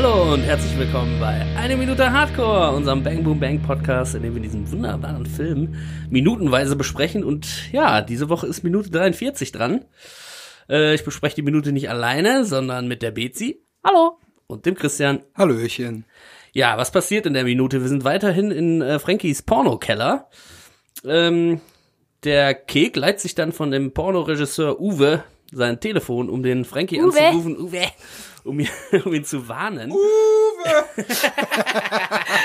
Hallo und herzlich willkommen bei Eine Minute Hardcore, unserem Bang Boom Bang Podcast, in dem wir diesen wunderbaren Film minutenweise besprechen. Und ja, diese Woche ist Minute 43 dran. Äh, ich bespreche die Minute nicht alleine, sondern mit der Bezi. Hallo. Und dem Christian. Hallöchen. Ja, was passiert in der Minute? Wir sind weiterhin in äh, Frankies Pornokeller. Ähm, der Kek leiht sich dann von dem Pornoregisseur Uwe sein Telefon, um den Frankie Uwe. anzurufen. Uwe. Um, ihn- um ihn zu warnen. Uwe!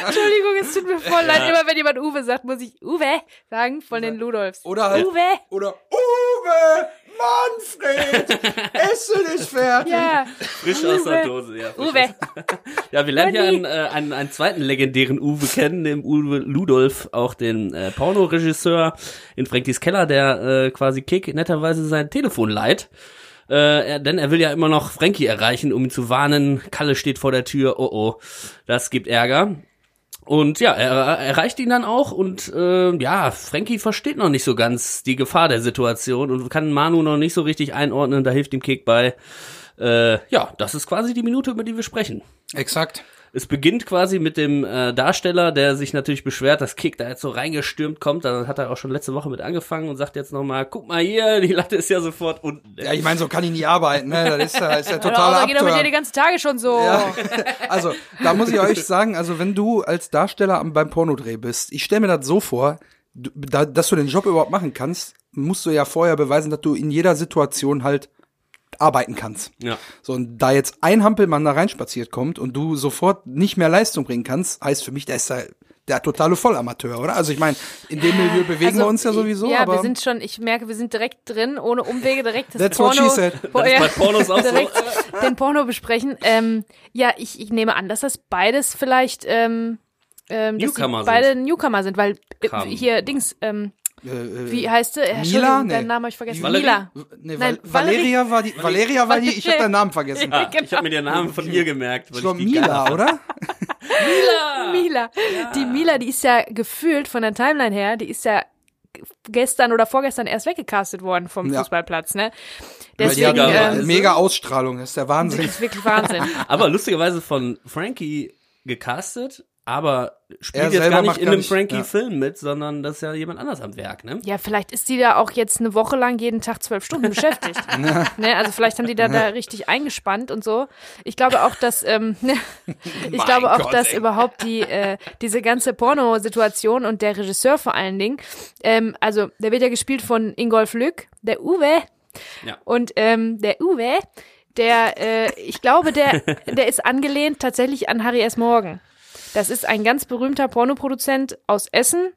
Entschuldigung, es tut mir voll leid. Immer wenn jemand Uwe sagt, muss ich Uwe sagen von den Ludolfs. Oder halt. Uwe. Oder Uwe! Manfred! Essen ist fertig! Ja, Frisch aus der Uwe. Dose, ja. frisch Uwe. Ja, wir lernen hier Uli. einen, äh, einen, einen zweiten legendären Uwe kennen, dem Uwe Ludolf, auch den äh, Pornoregisseur in Frankies Keller, der äh, quasi Kick netterweise sein Telefon leiht. Äh, denn er will ja immer noch Frankie erreichen, um ihn zu warnen. Kalle steht vor der Tür, oh oh, das gibt Ärger. Und ja, er er erreicht ihn dann auch und äh, ja, Frankie versteht noch nicht so ganz die Gefahr der Situation und kann Manu noch nicht so richtig einordnen, da hilft ihm Kick bei. Äh, ja, das ist quasi die Minute, über die wir sprechen. Exakt. Es beginnt quasi mit dem äh, Darsteller, der sich natürlich beschwert, dass Kick da jetzt so reingestürmt kommt. Da hat er auch schon letzte Woche mit angefangen und sagt jetzt nochmal, guck mal hier, die Latte ist ja sofort unten. Ja, ich meine, so kann ich nie arbeiten, ne? Das ist ja, ist ja Total totaler geht doch mit dir die ganzen Tage schon so. Ja. Also, da muss ich euch sagen, also wenn du als Darsteller am, beim Pornodreh bist, ich stelle mir das so vor, du, da, dass du den Job überhaupt machen kannst, musst du ja vorher beweisen, dass du in jeder Situation halt arbeiten kannst. Ja. So, und da jetzt ein Hampelmann da reinspaziert kommt und du sofort nicht mehr Leistung bringen kannst, heißt für mich, der ist da der totale Vollamateur, oder? Also ich meine, in dem Milieu bewegen Also, wir uns ja sowieso, Ja, aber wir sind schon, ich merke, wir sind direkt drin, ohne Umwege, direkt das That's what Porno. she said. Po- bei Pornos auch so. direkt den Porno besprechen. Ähm, ja, ich, ich nehme an, dass das beides vielleicht ähm, ähm, dass Newcomer beide sind. Newcomer sind, weil äh, hier Dings, ähm, äh, äh, wie heißt sie? Mila? Nee. deinen Namen habe ich vergessen. Valerie? Mila. Nee, Nein, Val Valeria war die, Valeria war die, ich habe deinen Namen vergessen. Ah, genau. Ich habe mir den Namen von ihr gemerkt. Weil Ich glaube ich die geil Mila, oder? Mila. Die Mila, die ist ja gefühlt von der Timeline her, die ist ja gestern oder vorgestern erst weggecastet worden vom Ja. Fußballplatz, ne? Deswegen, mega- ähm, mega Ausstrahlung, das ist der Wahnsinn. das ist wirklich Wahnsinn. Aber lustigerweise von Frankie gecastet, aber spielt Er jetzt selber gar nicht in gar einem nicht- Frankie-Film mit, sondern das ist ja jemand anders am Werk, ne? Ja, vielleicht ist die da auch jetzt eine Woche lang jeden Tag zwölf Stunden beschäftigt. ne? Also vielleicht haben die da, da richtig eingespannt und so. Ich glaube auch, dass ähm, ich glaube auch, Gott, dass ey. überhaupt die äh, diese ganze Pornosituation und der Regisseur vor allen Dingen, ähm, also der wird ja gespielt von Ingolf Lück, der Uwe. Ja. Und ähm, der Uwe, der, äh, ich glaube, der, der ist angelehnt tatsächlich an Harry S. Morgan. Das ist ein ganz berühmter Pornoproduzent aus Essen.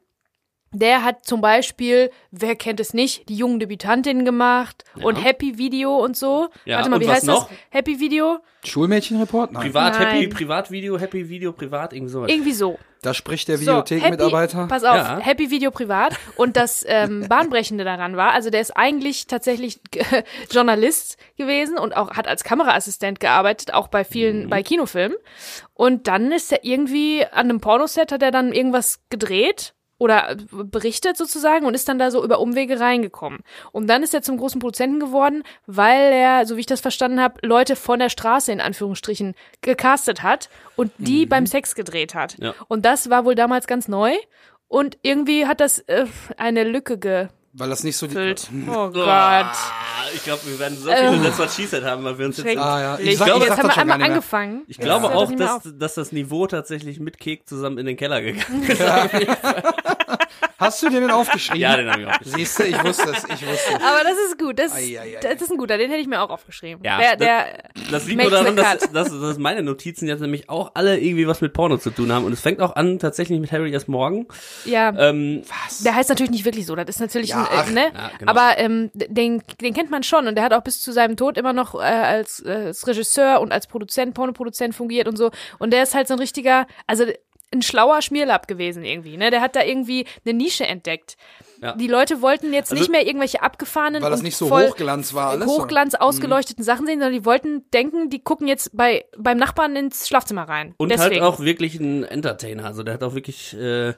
Der hat zum Beispiel, wer kennt es nicht, die jungen Debütantinnen gemacht und Happy Video und so. Ja, Warte mal, wie heißt noch? das? Happy Video? Schulmädchenreport? Nein. Privat, Nein. Happy, Privatvideo, Happy Video, Privat, irgendwie sowas. Irgendwie so. Da spricht der So, Videothekmitarbeiter. Happy, pass auf, Ja. Happy Video privat. Und das ähm, Bahnbrechende daran war, also der ist eigentlich tatsächlich Journalist gewesen und auch hat als Kameraassistent gearbeitet, auch bei vielen, Mhm. bei Kinofilmen. Und dann ist er irgendwie an einem Pornoset, hat er dann irgendwas gedreht oder berichtet sozusagen und ist dann da so über Umwege reingekommen. Und dann ist er zum großen Produzenten geworden, weil er, so wie ich das verstanden habe, Leute von der Straße in Anführungsstrichen gecastet hat und die beim Sex gedreht hat. Ja. Und das war wohl damals ganz neu und irgendwie hat das äh, eine Lücke gefüllt. Weil das nicht so die. Oh Gott. Ich glaube, wir werden so viele That's What She Said haben, weil wir uns jetzt... Ah, ja. Ich, sag- glaube, jetzt haben das wir einmal angefangen. Ich glaube auch, dass, dass das Niveau tatsächlich mit Kek zusammen in den Keller gegangen ist. Hast du den denn aufgeschrieben? ja, den habe ich auch geschrieben. Siehst du, ich wusste es, ich wusste es. Aber das ist gut. Das, Ei, ei, ei. das ist ein guter. Den hätte ich mir auch aufgeschrieben. Ja, der, das- der, Das liegt Makes nur daran, dass, dass, dass meine Notizen jetzt nämlich auch alle irgendwie was mit Porno zu tun haben. Und es fängt auch an tatsächlich mit Harry S. Morgan. ja, Ähm, der heißt natürlich nicht wirklich so. Das ist natürlich Ja, ein, äh, ne? ja, genau. Aber ähm, den, den kennt man schon und der hat auch bis zu seinem Tod immer noch äh, als, äh, als Regisseur und als Produzent, Pornoproduzent fungiert und so. Und der ist halt so ein richtiger, also ein schlauer Schmierlapp gewesen irgendwie. Ne? Der hat da irgendwie eine Nische entdeckt. Ja. Die Leute wollten jetzt Also- nicht mehr irgendwelche abgefahrenen Weil das nicht so Hochglanz war alles. Hochglanz ausgeleuchteten Sachen sehen, sondern die wollten denken, die gucken jetzt bei beim Nachbarn ins Schlafzimmer rein. und Deswegen. halt auch wirklich ein Entertainer. Also der hat auch wirklich äh,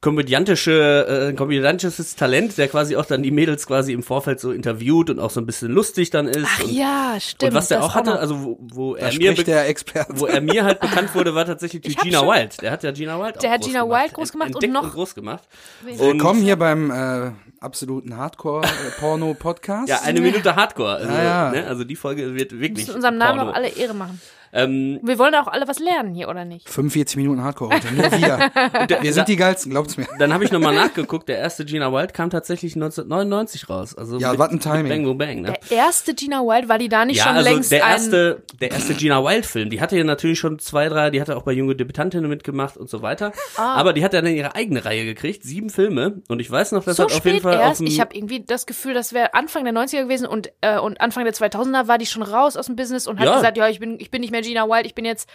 komödiantische, äh, komödiantisches Talent, der quasi auch dann die Mädels quasi im Vorfeld so interviewt und auch so ein bisschen lustig dann ist. Ach und, ja, stimmt. und was der auch hatte, also wo, wo er mir wo er mir halt bekannt wurde, war tatsächlich die Gina Wild. Der hat ja Gina Wild auch Der hat groß Gina gemacht. Wild groß gemacht und Entdeckt noch- groß gemacht. Willkommen hier beim äh, absoluten Hardcore-Porno-Podcast. Ja, eine Minute Hardcore. Also, Ja, ja. Ne? also die Folge wird Wir wirklich müssen unserem Namen Porno. auch alle Ehre machen. Ähm, Wir wollen auch alle was lernen hier, oder nicht? 45 Minuten Hardcore heute, nur wir. der, Wir sind die geilsten, glaubt's mir. Dann habe ich nochmal nachgeguckt, der erste Gina Wild kam tatsächlich 1999 raus. Also Ja, mit, was ein Timing. Bang Boom Bang, ne? Der erste Gina Wild, war die da nicht Ja, schon also längst der ein... erste, der erste Gina Wild Film, die hatte ja natürlich schon zwei, drei, die hatte auch bei junge Debütantinnen mitgemacht und so weiter. Ah. Aber die hat dann ihre eigene Reihe gekriegt, sieben Filme. Und ich weiß noch, das so hat auf jeden Fall erst. Ich habe irgendwie das Gefühl, das wäre Anfang der 90er gewesen und, äh, und Anfang der 2000er war die schon raus aus dem Business und hat Ja. gesagt, ja, ich bin, ich bin nicht mehr Gina Wild, ich bin jetzt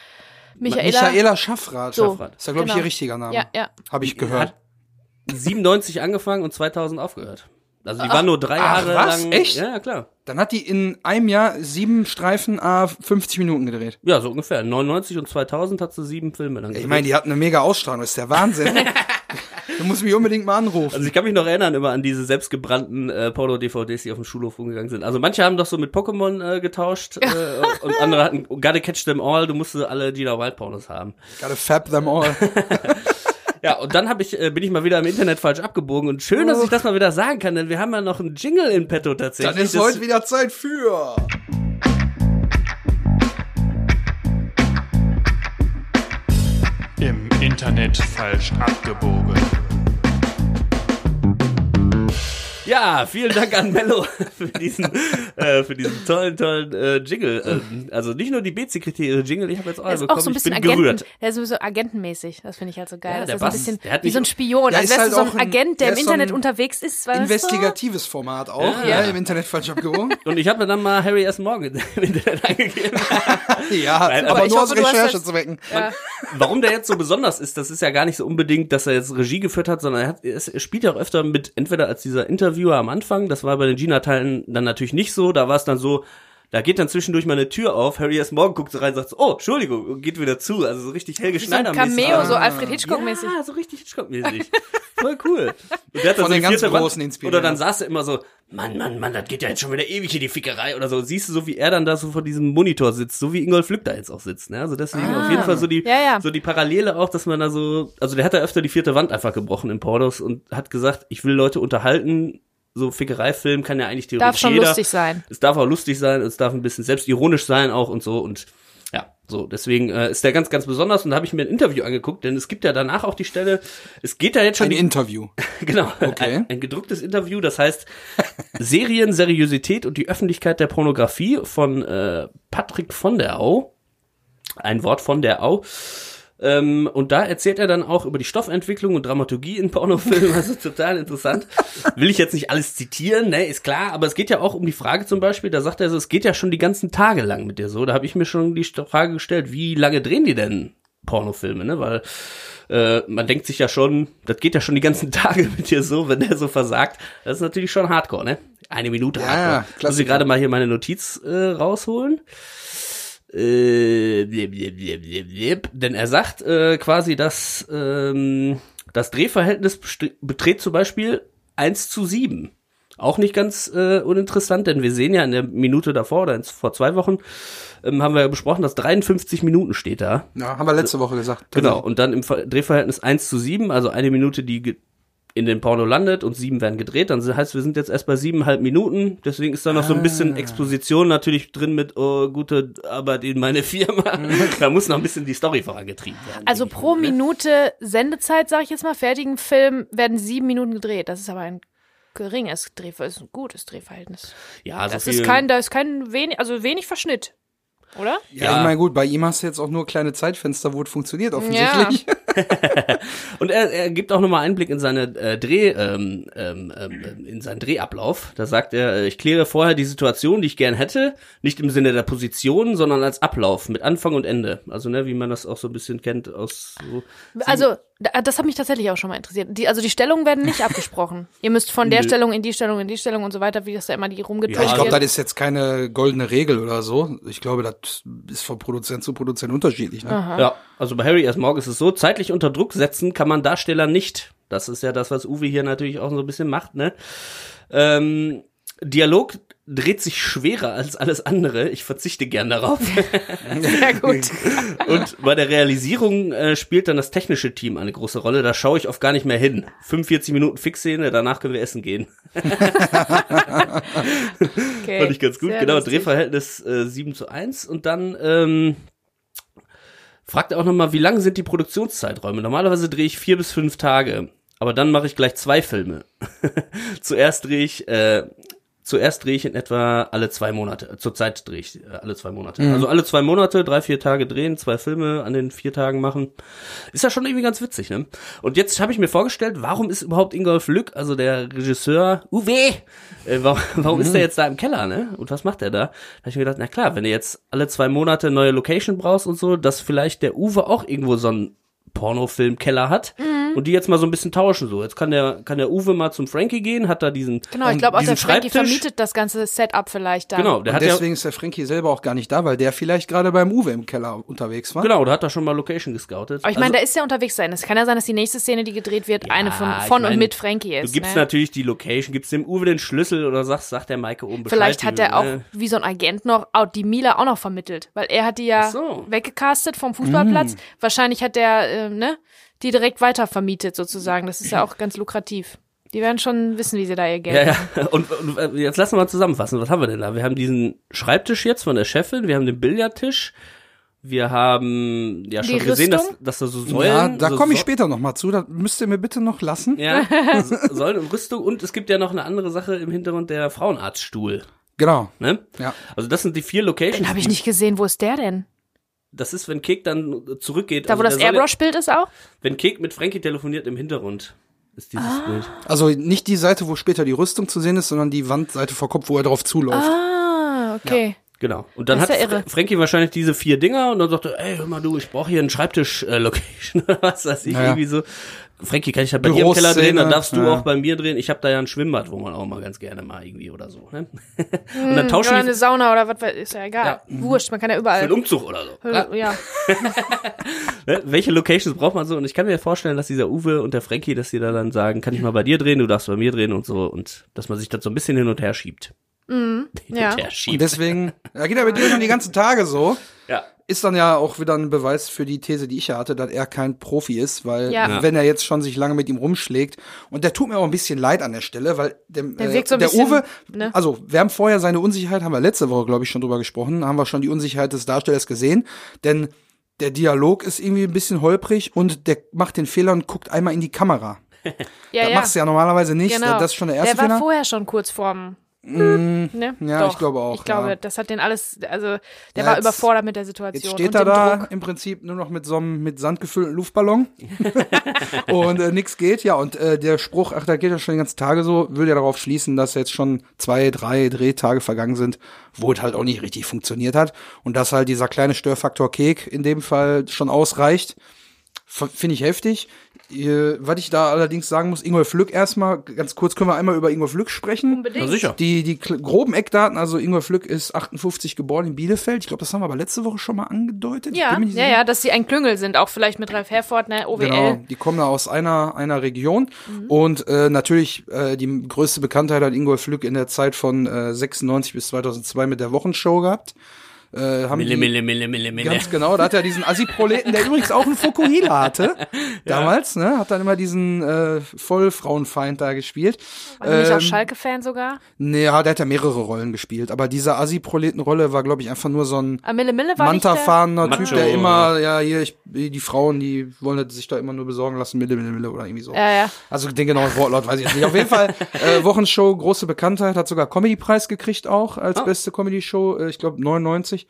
Michaela. Michaela Schaffrath. So, Schaffrath. Ist ja, glaube ich, genau. ihr richtiger Name. Ja, ja. Habe ich gehört. hat 97 angefangen und 2000 aufgehört. Also die war nur drei ach, Jahre was? lang. Echt? Ja, klar. Dann hat die in einem Jahr sieben Streifen A 50 Minuten gedreht. Ja, so ungefähr. 99 und 2000 hat sie sieben Filme dann Ich gedreht. meine, die hat eine mega Ausstrahlung, das ist der Wahnsinn. du musst mich unbedingt mal anrufen. Also ich kann mich noch erinnern immer an diese selbstgebrannten äh, Porno-DVDs, die auf dem Schulhof umgegangen sind. Also manche haben doch so mit Pokémon äh, getauscht äh, und andere hatten Gotta Catch Them All, du musst alle Gina Wild Pornos haben. Gotta fab them all. Ja, und dann hab ich, äh, bin ich mal wieder im Internet falsch abgebogen und schön, dass ich das mal wieder sagen kann, denn wir haben ja noch einen Jingle in petto tatsächlich. Dann ist Das- heute wieder Zeit für. Internet falsch abgebogen. Ja, vielen Dank an Mello für diesen, äh, für diesen tollen, tollen äh, Jingle. Ähm, also nicht nur die BC-Kriterien Jingle, ich habe jetzt auch einen ist auch bekommen, so ein ich bisschen bin Agenten. gerührt. Der ist so agentenmäßig. Das finde ich halt so geil. Ja, das der ist so ein bisschen der hat wie so ein Spion. Als ist wärst halt du so auch ein ein- Agent, der im so Internet ein unterwegs ist. Weißt Investigatives Format auch, Ja. ja. im Internet falsch abgewogen. Und ich habe mir dann mal Harry S. Morgan im Internet eingegeben. ja, Nein, aber, aber nur aus hoffe, du hast Recherche das- zu wecken. du? Ja. Warum der jetzt so besonders ist, das ist ja gar nicht so unbedingt, dass er jetzt Regie geführt hat, sondern er, hat, er spielt ja auch öfter mit, entweder als dieser Interviewer am Anfang, das war bei den Gina-Teilen dann natürlich nicht so, da war es dann so, da geht dann zwischendurch mal eine Tür auf, Harry S. Morgan guckt so rein und sagt so, oh, Entschuldigung, und geht wieder zu, also so richtig Helge so Schneider-mäßig. Cameo, so Alfred Hitchcock-mäßig. Ja, so richtig Hitchcock-mäßig. Voll cool. Und der hat dann Von den die ganz Großen inspiriert. Oder dann saß er immer so, Mann, Mann, Mann, das geht ja jetzt schon wieder ewig hier die Fickerei oder so. Siehst du, so wie er dann da so vor diesem Monitor sitzt, so wie Ingolf Lück da jetzt auch sitzt. Ne? Also deswegen auf jeden Fall so die, Ja, ja. so die Parallele auch, dass man da so, also der hat da öfter die vierte Wand einfach gebrochen in Pornos und hat gesagt, ich will Leute unterhalten. So Fickereifilm kann ja eigentlich theoretisch Darf schon jeder. lustig sein. Es darf auch lustig sein, es darf ein bisschen selbstironisch sein auch und so und ja, so deswegen äh, ist der ganz, ganz besonders und da habe ich mir ein Interview angeguckt, denn es gibt ja danach auch die Stelle, es geht ja jetzt schon Ein die, Interview. Genau. Okay. Ein, ein gedrucktes Interview, das heißt Serien, Seriosität und die Öffentlichkeit der Pornografie von äh, Patrick von der Au. Ein Wort von der Au. Ähm, und da erzählt er dann auch über die Stoffentwicklung und Dramaturgie in Pornofilmen, also total interessant. Will ich jetzt nicht alles zitieren, ne, ist klar, aber es geht ja auch um die Frage zum Beispiel, da sagt er so, es geht ja schon die ganzen Tage lang mit dir so. Da habe ich mir schon die Frage gestellt, wie lange drehen die denn Pornofilme, ne? Weil äh, man denkt sich ja schon, das geht ja schon die ganzen Tage mit dir so, wenn der so versagt. Das ist natürlich schon Hardcore, ne? Eine Minute Ja, Hardcore. Muss ich gerade mal hier meine Notiz äh, rausholen. Äh, blib, blib, blib, denn er sagt äh, quasi, dass ähm, das Drehverhältnis beträgt zum Beispiel 1 zu 7. Auch nicht ganz äh, uninteressant, denn wir sehen ja in der Minute davor oder in, vor zwei Wochen ähm, haben wir ja besprochen, dass 53 Minuten steht da. Ja, haben wir letzte Woche gesagt. Genau, und dann im Ver- Drehverhältnis 1 zu 7, also eine Minute, die in den Porno landet und sieben werden gedreht. Dann heißt, wir sind jetzt erst bei siebeneinhalb Minuten. Deswegen ist da noch so ein bisschen Exposition natürlich drin mit, oh, gute Arbeit in meine Firma. da muss noch ein bisschen die Story vorangetrieben werden. Also pro ne? Minute Sendezeit, sag ich jetzt mal, fertigen Film werden sieben Minuten gedreht. Das ist aber ein geringes Drehverhältnis, ist ein gutes Drehverhältnis. Ja, so Das ist kein, da ist kein wenig, also wenig Verschnitt, oder? Ja, Ja. ich meine, gut, bei ihm hast du jetzt auch nur kleine Zeitfenster, wo es funktioniert, offensichtlich. Und er, er gibt auch nochmal Einblick in seine äh, Dreh, ähm, ähm, ähm, in seinen Drehablauf. Da sagt er, äh, ich kläre vorher die Situation, die ich gern hätte, nicht im Sinne der Position, sondern als Ablauf mit Anfang und Ende. Also ne, wie man das auch so ein bisschen kennt aus so Also, das hat mich tatsächlich auch schon mal interessiert. Die, also die Stellungen werden nicht abgesprochen. Ihr müsst von der Nö. Stellung in die Stellung, in die Stellung und so weiter, wie das da immer die rumgetauscht Ja, Ich glaube, wird. das ist jetzt keine goldene Regel oder so. Ich glaube, das ist von Produzent zu Produzent unterschiedlich. Ne? Ja, also bei Harry S. Morgan ist es so, zeitlich unter Druck setzen kann man Darsteller nicht. Das ist ja das, was Uwe hier natürlich auch so ein bisschen macht, ne? Ähm, Dialog dreht sich schwerer als alles andere. Ich verzichte gern darauf. Sehr gut. Und bei der Realisierung äh, spielt dann das technische Team eine große Rolle. Da schaue ich oft gar nicht mehr hin. 45 Minuten Fixszene, danach können wir essen gehen. Okay. Fand ich ganz gut. Sehr genau, lustig. Drehverhältnis äh, 7 zu 1. Und dann ähm, fragt er auch nochmal, wie lang sind die Produktionszeiträume? Normalerweise drehe ich vier bis fünf Tage. Aber dann mache ich gleich zwei Filme. Zuerst drehe ich äh, Zuerst drehe ich in etwa alle zwei Monate. Zurzeit drehe ich äh, alle zwei Monate. Also alle zwei Monate, drei, vier Tage drehen, zwei Filme an den vier Tagen machen. Ist ja schon irgendwie ganz witzig, ne? Und jetzt habe ich mir vorgestellt, warum ist überhaupt Ingolf Lück, also der Regisseur, Uwe, äh, warum, warum ist der jetzt da im Keller, ne? Und was macht er da? Da habe ich mir gedacht, na klar, wenn du jetzt alle zwei Monate neue Location brauchst und so, dass vielleicht der Uwe auch irgendwo so einen Pornofilm-Keller hat und die jetzt mal so ein bisschen tauschen so. Jetzt kann der kann der Uwe mal zum Frankie gehen, hat da diesen Genau, ich glaube auch der Frankie vermietet das ganze Setup vielleicht dann. Genau, der Und hat ja deswegen ist der Frankie selber auch gar nicht da, weil der vielleicht gerade beim Uwe im Keller unterwegs war. genau, der hat da schon mal Location gescoutet. Aber ich meine, da ist ja unterwegs sein. Es kann ja sein, dass die nächste Szene, die gedreht wird, eine von, Also ich von mein, und mit Frankie Du ist. gibst ne? natürlich die Location, gibst dem Uwe den Schlüssel oder sagst, sagt der Maike oben Bescheid. Vielleicht hat er auch ne? wie so ein Agent noch auch die Mila auch noch vermittelt, weil er hat die ja so. weggecastet vom Mm. Fußballplatz. Wahrscheinlich hat der äh, ne, die direkt weiter vermietet sozusagen. Das ist ja auch ganz lukrativ. Die werden schon wissen, wie sie da ihr Geld. Ja, ja. Und, und äh, jetzt lassen wir mal zusammenfassen. Was haben wir denn da? Wir haben diesen Schreibtisch jetzt von der Chefin, wir haben den Billardtisch, wir haben ja schon Die gesehen, dass, Rüstung? dass da so Säulen. Ja, da so komme ich später noch mal zu. Da müsst ihr mir bitte noch lassen. Ja, Säulen und Rüstung und es gibt ja noch eine andere Sache im Hintergrund, der Frauenarztstuhl. Genau. Ne? Ja. Also das sind die vier Locations. Den habe ich nicht gesehen. Wo ist der denn? Das ist, wenn Kek dann zurückgeht. Da, wo also das ja- Airbrush-Bild ist auch? Wenn Kek mit Frankie telefoniert im Hintergrund, ist dieses Ah. Bild. Also nicht die Seite, wo später die Rüstung zu sehen ist, sondern die Wandseite vor Kopf, wo er drauf zuläuft. Ah, okay. Genau. Und dann hat ja Fra irre. Frankie wahrscheinlich diese vier Dinger und dann sagt er, ey, hör mal du, ich brauche hier einen Schreibtisch-Location oder was weiß ich, Naja. irgendwie so. Frankie, kann ich da bei dir im Keller drehen, dann darfst du ja. auch bei mir drehen. Ich habe da ja ein Schwimmbad, wo man auch mal ganz gerne mal irgendwie oder so. Ne? und dann tauschen Oder eine Sauna oder was, weiß- ist ja egal. Wurscht, man kann ja für überall. einen Umzug oder so. Ja. ja. Ne? Welche Locations braucht man so? Und ich kann mir vorstellen, dass dieser Uwe und der Frankie, dass die da dann sagen, kann ich mal bei dir drehen, du darfst bei mir drehen und so. Und dass man sich das so ein bisschen hin und her schiebt. Hin ja. und deswegen, ja, geht ja mit dir schon die ganzen Tage so. Ja. Ist dann ja auch wieder ein Beweis für die These, die ich ja hatte, dass er kein Profi ist, weil Ja. Wenn er jetzt schon sich lange mit ihm rumschlägt und der tut mir auch ein bisschen leid an der Stelle, weil dem, Der äh, wirkt so ein der bisschen, Uwe, ne? also wir haben vorher seine Unsicherheit, haben wir letzte Woche glaube ich schon drüber gesprochen, haben wir schon die Unsicherheit des Darstellers gesehen, denn der Dialog ist irgendwie ein bisschen holprig und der macht den Fehler und guckt einmal in die Kamera. Ja, das ja. machst du ja normalerweise nicht, Genau. das ist schon der erste Der war Fehler. vorher schon kurz vorm. Ne? ja, ich glaube auch, Ich glaube, ja. das hat den alles, also der Ja, war überfordert mit der Situation. Jetzt steht und er dem da Druck. im Prinzip nur noch mit so einem mit Sand gefüllten Luftballon und äh, nix geht. Ja, und äh, der Spruch, ach, da geht ja schon die ganzen Tage so, will ja darauf schließen, dass jetzt schon zwei, drei Drehtage vergangen sind, wo es halt auch nicht richtig funktioniert hat und dass halt dieser kleine Störfaktor Kek in dem Fall schon ausreicht. Finde ich heftig. Äh, was ich da allerdings sagen muss, Ingolf Lück erstmal, ganz kurz können wir einmal über Ingolf Lück sprechen. Unbedingt. Na sicher. Die, die groben Eckdaten, also Ingolf Lück ist 58 geboren in Bielefeld. Ich glaube, das haben wir aber letzte Woche schon mal angedeutet. Ja, ja, sicher. ja, dass sie ein Klüngel sind, auch vielleicht mit Ralf Herford, ne, OWL. Genau, die kommen da aus einer, einer Region. Mhm. Und äh, natürlich äh, die größte Bekanntheit hat Ingolf Lück in der Zeit von äh, 96 bis 2002 mit der Wochenshow gehabt. Äh, haben Mille, die, mille, mille, mille, mille. Ganz genau, da hat er diesen Assi-Proleten, der übrigens auch einen Fokuhila hatte, damals, ne, hat dann immer diesen äh, Vollfrauenfeind da gespielt. War die nicht auch Ähm, Schalke-Fan sogar? Nee, ja, der hat ja mehrere Rollen gespielt, aber diese Assi-Proleten-Rolle war, glaube ich, einfach nur so ein Ah, Mille Mille war nicht der? Manta-fahrender Typ, Macho. der immer, ja, hier, ich, die Frauen, die wollen sich da immer nur besorgen lassen, Mille, Mille, Mille oder irgendwie so. Ja, ja. Also den genauen Wortlaut weiß ich jetzt nicht. Auf jeden Fall, äh, Wochenshow, große Bekanntheit, hat sogar Comedy-Preis gekriegt auch als Ah. beste Comedy-Show, äh, ich glaube 99.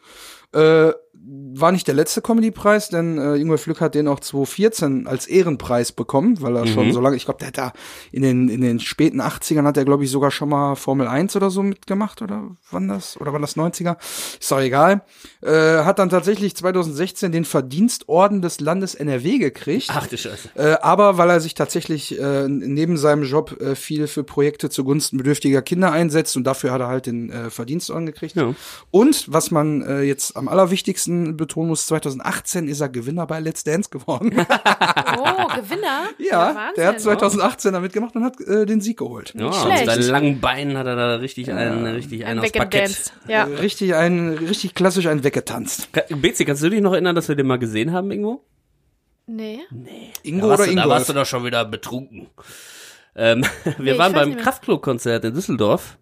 Äh, war nicht der letzte Comedy-Preis, denn äh, Ingolf Lück hat den auch 2014 als Ehrenpreis bekommen, weil er schon so lange, ich glaube, der hat da in den, in den späten 80ern hat er, glaube ich, sogar schon mal Formel 1 oder so mitgemacht, oder wann das, oder wann das 90er? Ist doch egal. Äh, hat dann tatsächlich 2016 den Verdienstorden des Landes NRW gekriegt. Ach du Scheiße. Äh, aber weil er sich tatsächlich äh, neben seinem Job äh, viel für Projekte zugunsten bedürftiger Kinder einsetzt und dafür hat er halt den äh, Verdienstorden gekriegt. Ja. Und was man äh, jetzt am allerwichtigsten müssen, betonen muss, 2018 ist er Gewinner bei Let's Dance geworden. Oh, Gewinner? ja, Wahnsinn. der hat 2018 damit gemacht und hat äh, den Sieg geholt. Ja, schlecht. mit seinen langen Beinen hat er da richtig einen, richtig einen Ein aufs Parkett. Ja. Richtig ein, richtig klassisch ein weggetanzt. Bezi, kannst du dich noch erinnern, dass wir den mal gesehen haben irgendwo? Nee. Ingo da, oder warst du, da warst Ingo? du doch schon wieder betrunken. Ähm, wir ich waren beim. Kraftklub-Konzert in Düsseldorf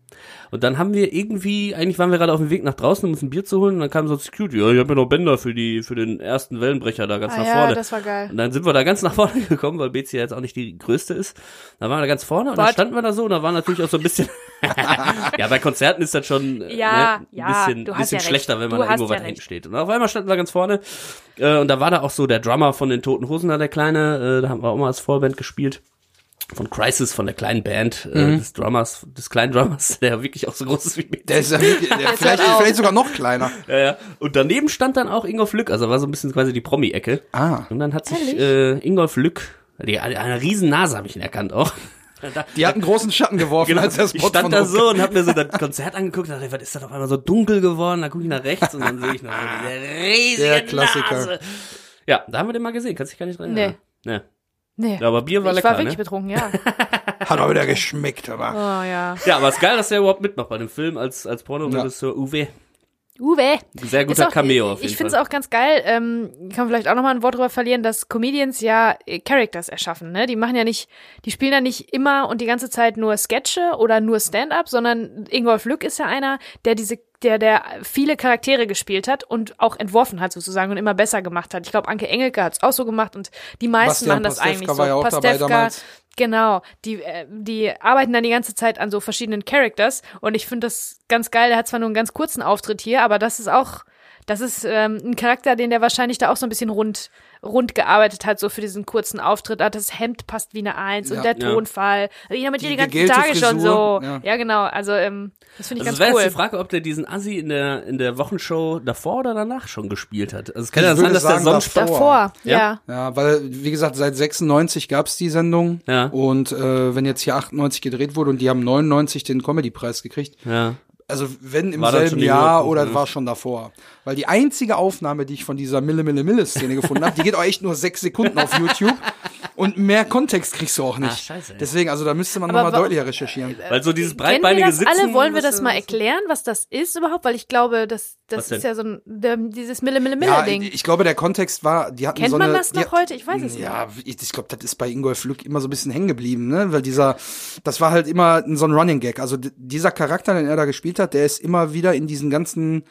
und dann haben wir irgendwie, eigentlich waren wir gerade auf dem Weg nach draußen, um uns ein Bier zu holen und dann kam so ein Security, ja, ich hab mir noch Bänder für die, für den ersten Wellenbrecher da ganz Ah nach ja, vorne. das war geil. Und dann sind wir da ganz nach vorne gekommen, weil BC ja jetzt auch nicht die größte ist. Da waren wir da ganz vorne und dann What? standen wir da so und da war natürlich auch so ein bisschen, ja, bei Konzerten ist das schon äh, Ja, ne, ein ja, bisschen, bisschen ja schlechter, wenn man da irgendwo ja weiter hinten steht. Und auf einmal standen wir ganz vorne äh, und da war da auch so der Drummer von den Toten Hosen da, der Kleine, äh, da haben wir auch mal als Vorband gespielt. Von Crisis, von der kleinen Band, äh, des Drummers, des kleinen Drummers, der wirklich auch so groß ist wie mir. Der ist ja wirklich, der vielleicht, auf. vielleicht sogar noch kleiner. Ja, ja. Und daneben stand dann auch Ingolf Lück, also war so ein bisschen quasi die Promi-Ecke. Ah. Und dann hat sich äh, Ingolf Lück, die, eine riesen Nase habe ich ihn erkannt auch. Da, Die hat einen großen Schatten geworfen, genau, als der ich Spot stand von da so und hab mir so das Konzert angeguckt und dachte, was ist das auf einmal so dunkel geworden? Da gucke ich nach rechts und dann sehe ich noch so diese riesige Der Klassiker. Nase. Ja, da haben wir den mal gesehen, kannst dich gar nicht dran erinnern. Nee. Nee. Ja, aber Bier war ich lecker, war wirklich ne? betrunken, ja. Hat aber wieder geschmeckt, aber. Oh ja. Ja, aber es ist geil, dass der überhaupt mitmacht bei dem Film als, als Pornoregisseur Uwe. Uwe. Sehr guter auch- Cameo auf jeden Ich finde es auch ganz geil, ähm, kann man vielleicht auch nochmal ein Wort drüber verlieren, dass Comedians ja äh, Characters erschaffen, ne? Die machen ja nicht, die spielen ja nicht immer und die ganze Zeit nur Sketche oder nur Stand-up, sondern Ingolf Lück ist ja einer, der diese, der, der viele Charaktere gespielt hat und auch entworfen hat sozusagen und immer besser gemacht hat. Ich glaube, Anke Engelke hat es auch so gemacht und die meisten Bastian machen das Pastewka eigentlich so. war ja auch dabei damals. Genau, die, äh, die arbeiten dann die ganze Zeit an so verschiedenen Characters und ich finde das ganz geil. Der hat zwar nur einen ganz kurzen Auftritt hier, aber das ist auch, das ist ähm, ein Charakter, den der wahrscheinlich da auch so ein bisschen rund, rund gearbeitet hat, so für diesen kurzen Auftritt. Ah, das Hemd passt wie eine Eins Ja. und der Ja. Tonfall. Ich habe mit Die dir die ganzen Tage schon so. Frisur, Ja. ja. genau. Also ähm, das finde ich Also es wäre ganz jetzt cool. die Frage, ob der diesen Assi in der, in der Wochenshow davor oder danach schon gespielt hat. Also es kann Ich ja sein, dass der sagen, sonst davor. Davor, Ja? ja. Ja, weil, wie gesagt, seit 96 gab's die Sendung. Ja. Und äh, wenn jetzt hier 98 gedreht wurde und die haben 99 den Comedy-Preis gekriegt, Ja. Also wenn im War selben Jahr oder ne? war schon davor. Weil die einzige Aufnahme, die ich von dieser Mille Mille Mille Szene gefunden habe, die geht auch echt nur sechs Sekunden auf YouTube und mehr Kontext kriegst du auch nicht. Ah, scheiße. Deswegen, also da müsste man nochmal deutlicher recherchieren. Weil so dieses Kennen wir breitbeinige das Sitzen. alle? Wollen wir das mal erklären, was das ist überhaupt? Weil ich glaube, das, Was das ist ja so ein, der, dieses Mille Mille Ja, Mille Ding. ich glaube, der Kontext war, die hatten Kennt so man eine, das die, noch heute? Ich weiß es nicht. Ja, ich, ich glaube, das ist bei Ingolf Lück immer so ein bisschen hängen geblieben, ne? Weil dieser, das war halt immer so ein Running Gag. Also dieser Charakter, den er da gespielt hat, der ist immer wieder in diesen ganzen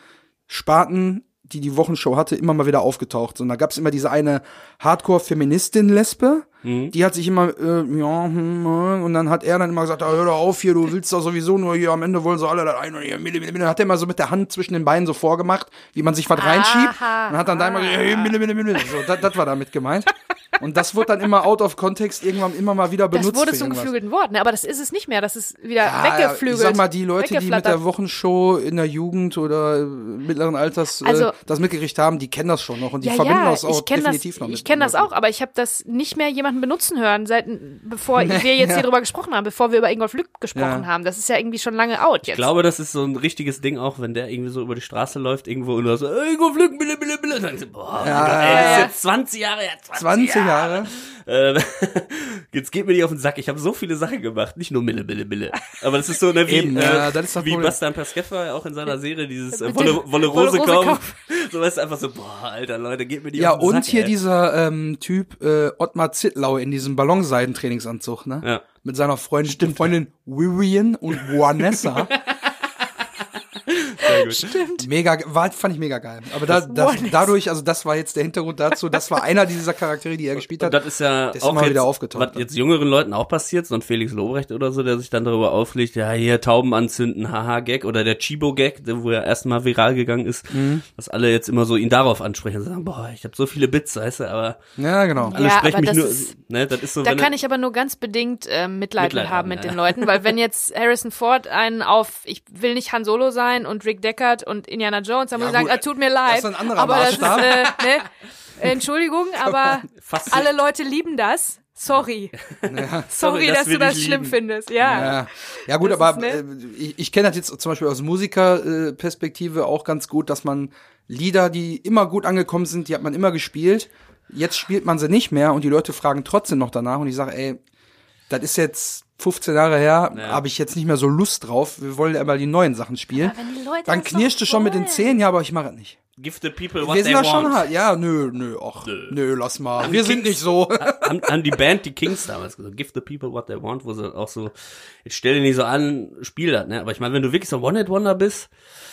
Sparten, die die Wochenshow hatte, immer mal wieder aufgetaucht. Und da gab's immer diese eine Hardcore-Feministin-Lesbe, Mhm. die hat sich immer, äh, ja, hm, äh, und dann hat er dann immer gesagt, ah, hör doch auf hier, du willst doch sowieso nur hier, am Ende wollen sie alle das ein und hier, Mille, Mille, Mille. Hat er immer so mit der Hand zwischen den Beinen so vorgemacht, wie man sich was reinschiebt. Aha, und hat dann da immer gesagt, hey, Mille, Mille, Mille. So, das, das war damit gemeint. Und das wurde dann immer out of context irgendwann immer mal wieder benutzt. Das wurde zum geflügelten Wort, ne? aber das ist es nicht mehr. Das ist wieder Ja, weggeflügelt. Ich sag mal, die Leute, die mit der Wochenshow in der Jugend oder äh, mittleren Alters äh, Also- das mitgekriegt haben, die kennen das schon noch und die ja, verbinden ja, das auch kenne das, definitiv noch mit. ich kenne das auch, aber ich habe das nicht mehr jemanden benutzen hören, seit bevor wir jetzt hier drüber gesprochen haben, bevor wir über Ingolf Lück gesprochen Ja. haben. Das ist ja irgendwie schon lange out jetzt. Ich glaube, das ist so ein richtiges Ding auch, wenn der irgendwie so über die Straße läuft, irgendwo und du so, ey, go flücken, bille, bille, bille. Dann du, boah, Ja, Gott, ey, das ja. ist jetzt 20 Jahre her, 20, 20 Jahre. Äh, jetzt geht mir nicht auf den Sack. Ich habe so viele Sachen gemacht, nicht nur Mille, Mille, Mille. Aber das ist so, ne, wie, Eben, äh, ja, das ist das wie. Bastian Pasqueffa auch in seiner Serie dieses äh, Wolle, Wolle Rose Wolle Rose kommt. So weißt du einfach so, boah, alter Leute, geht mir die Ja, auf den und Sack, hier ey. dieser ähm, Typ äh, Ottmar Zittlau in diesem Ballonseidentrainingsanzug, ne? Ja. Mit seiner Freundin, Freundin Vivian und Vanessa. Sehr gut. Stimmt. Mega, war, fand ich mega geil. Aber da, das, dadurch, also das war jetzt der Hintergrund dazu, das war einer dieser Charaktere, die er gespielt Und hat. das ist ja ist auch immer jetzt, wieder aufgetaucht. was jetzt jüngeren Leuten auch passiert, so ein Felix Lobrecht oder so, der sich dann darüber auflegt, ja, hier Tauben anzünden, haha, Gag, oder der Chibo-Gag, wo er erstmal viral gegangen ist, Mhm. dass alle jetzt immer so ihn darauf ansprechen und sagen, boah, ich habe so viele Bits, weißt du, aber Ja, genau. alle Ja, sprechen aber mich das nur, ist- ne, das ist so, Da kann ich aber nur ganz bedingt ähm, Mitleid, Mitleid mit haben mit ja. den Leuten, weil wenn jetzt Harrison Ford einen auf ich will nicht Han Solo sein und Rick Deckard und Indiana Jones, muss Ja, gut, ah, tut mir das leid. ist ein anderer aber das ist, äh, ne, Entschuldigung, aber alle Leute lieben das. Sorry. Sorry, dass, wir du das schlimm lieben. findest. Ja. Ja, ja gut, Das aber ist äh, ich, ich kenne das jetzt zum Beispiel aus Musikerperspektive auch ganz gut, dass man Lieder, die immer gut angekommen sind, die hat man immer gespielt. Jetzt spielt man sie nicht mehr und die Leute fragen trotzdem noch danach und ich sage, ey, das ist jetzt 15 Jahre her, Ja. habe ich jetzt nicht mehr so Lust drauf. Wir wollen ja immer die neuen Sachen spielen. wenn die Leute Dann das knirscht doch es schon mit den. Zähnen, ja, aber ich mache es nicht. Give the people what Wir they sind da schon want. hart. Ja, nö, nö, ach, nö, lass mal. Wir sind nicht so. haben, haben die Band, die Kings damals gesagt, give the people what they want, wo sie auch so, jetzt stell dir nicht so an, spiel das, ne? Aber ich meine, wenn du wirklich so ein One-Hit-Wonder bist,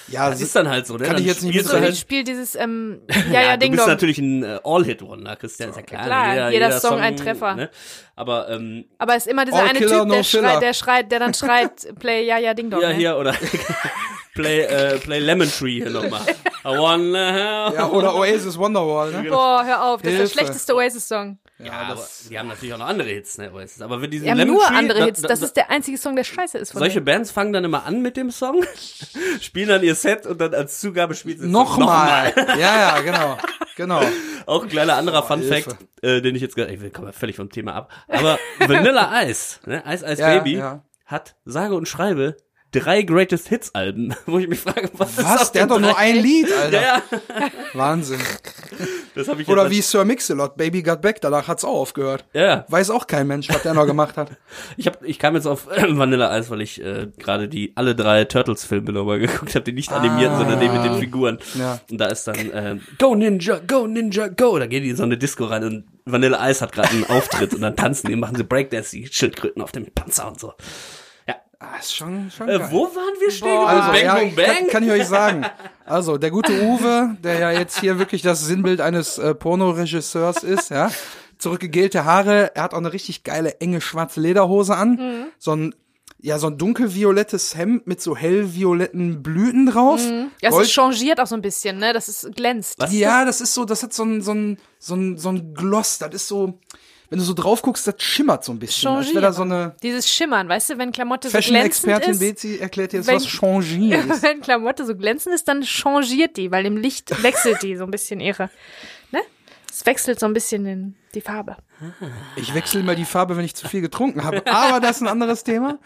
Ja, das ist dann halt so, ne? kann dann ich jetzt nicht So, du wissen. ich halt, spiele dieses, ähm, ja, ja, du Ding bist Dong. natürlich ein äh, All-Hit-Wonder, Christian, ist ja klar. Klar, jeder Song ein Treffer. Ne? Aber, ähm, Aber es ist immer dieser eine Killer, Typ, no der Filler. schreit, der schreit, der dann schreit, play, ja, ja, Ding Dong. ja, ne? hier, oder play, äh, play Lemon Tree hier nochmal. I wanna have Ja, oder Oasis Wonderwall, ne? Boah, hör auf, das ist der Hilfe. schlechteste Oasis-Song. Ja, aber die haben natürlich auch noch andere Hits, ne? Oasis. Aber wenn diese Wir haben Lemon nur Tree, andere da- Hits. da- Das da- ist der einzige Song, der scheiße ist von Solche denen. Bands fangen dann immer an mit dem Song, spielen dann ihr Set und dann als Zugabe spielt sie Nochmal. Ja, ja, genau. Genau. Auch ein kleiner anderer Fun Hilfe. Fact, äh, den ich jetzt gerade, ich komme völlig vom Thema ab. Aber Vanilla Ice, ne, Ice Ice Ja, Baby, ja. hat sage und schreibe drei Greatest Hits Alben, wo ich mich frage, was, ist Was? auf Der hat doch nur ein Lied, Alter. Ja, Wahnsinn. das habe ich Oder wie Sir Mix-a-Lot, Baby Got Back, danach hat's auch aufgehört. ja. Weiß auch kein Mensch, was der noch gemacht hat. Ich hab, ich kam jetzt auf Vanilla Ice, weil ich äh, gerade die alle drei Turtles Filme nochmal geguckt habe, die nicht animierten, sondern die mit den Figuren. Ah. Ja. Und da ist dann äh, Go Ninja, Go Ninja, Go. Da gehen die in so eine Disco rein und Vanilla Ice hat gerade einen Auftritt und dann tanzen die, machen sie Breakdance, die Schildkröten auf dem Panzer und so. Ah, ist schon, schon Äh, wo waren wir stehen? Also, Bang ja, Boom Bang? Kann, kann ich euch sagen. Also, der gute Uwe, der ja jetzt hier wirklich das Sinnbild eines äh, Pornoregisseurs ist, ja. Zurückgegelte Haare, er hat auch eine richtig geile, enge schwarze Lederhose an. So ein, ja, so ein dunkelviolettes Hemd mit so hellvioletten Blüten drauf. Ja, es Gold- ist changiert auch so ein bisschen, ne? Das ist glänzt. Was ja, das ist so, das hat so ein, so ein, so ein, so ein Gloss, das ist so, wenn du so drauf guckst, das schimmert so ein bisschen. Als wäre da so eine Dieses Schimmern, weißt du, wenn Klamotte so glänzend Fashion-Expertin ist. Bezi erklärt jetzt, wenn- was Changier ist. Wenn Klamotte so glänzend ist, dann changiert die, weil im Licht wechselt die so ein bisschen ihre, ne? Es wechselt so ein bisschen in die Farbe. Ich wechsle immer die Farbe, wenn ich zu viel getrunken habe. Aber das ist ein anderes Thema.